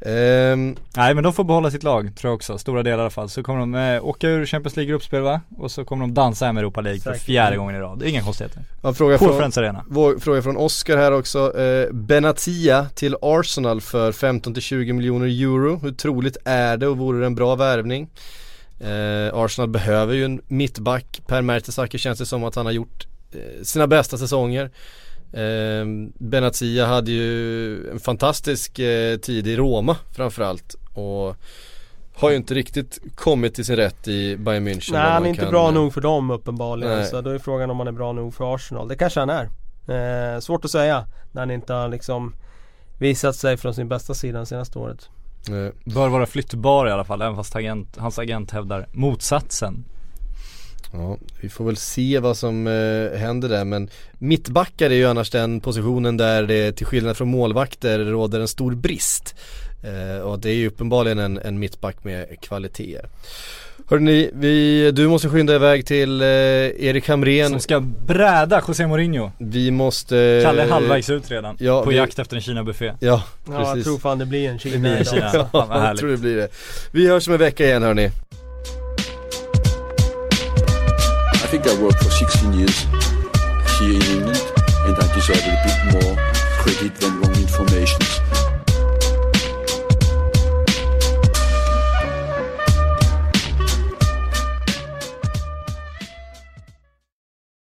Ehm, Nej men de får behålla sitt lag tror jag också, stora delar i alla fall. Så kommer de eh, åka ur Champions League gruppspel va? Och så kommer de dansa hem Europa League för Säkert. fjärde gången i rad. Det är inga konstigheter. ja, fråga, från, Arena. vår, fråga från Oscar här också. Eh, Benatia till Arsenal för 15-20 miljoner euro. Hur troligt är det och vore det en bra värvning? Eh, Arsenal behöver ju en mittback. Per Mertesacker känns det som att han har gjort eh, sina bästa säsonger. Eh, Benatia hade ju en fantastisk eh, tid i Roma framförallt. Och har ju inte riktigt kommit till sin rätt i Bayern München. Nej han är inte kan, bra nog för dem uppenbarligen. Nej. Så då är frågan om han är bra nog för Arsenal. Det kanske han är. Eh, svårt att säga när han inte har liksom visat sig från sin bästa sida det senaste året eh, Bör vara flyttbar i alla fall, även fast agent, hans agent hävdar motsatsen. Ja, vi får väl se vad som eh, händer där men mittbackar är ju annars den positionen där det till skillnad från målvakter råder en stor brist. Eh, och det är ju uppenbarligen en, en mittback med kvaliteter. Hörrni, vi, du måste skynda iväg till eh, Erik Hamrén. Som ska bräda José Mourinho. Vi måste... Kalle är halvvägs ut redan. ja, på vi- jakt efter en Kina-buffé. Ja, Ja jag precis. tror fan det blir en Kina Det blir en. Kina. Fan vad (laughs) jag tror det blir det. Vi hörs om en vecka igen hörni. I think I worked for 16 years here in England and I deserve a bit more credit than wrong information.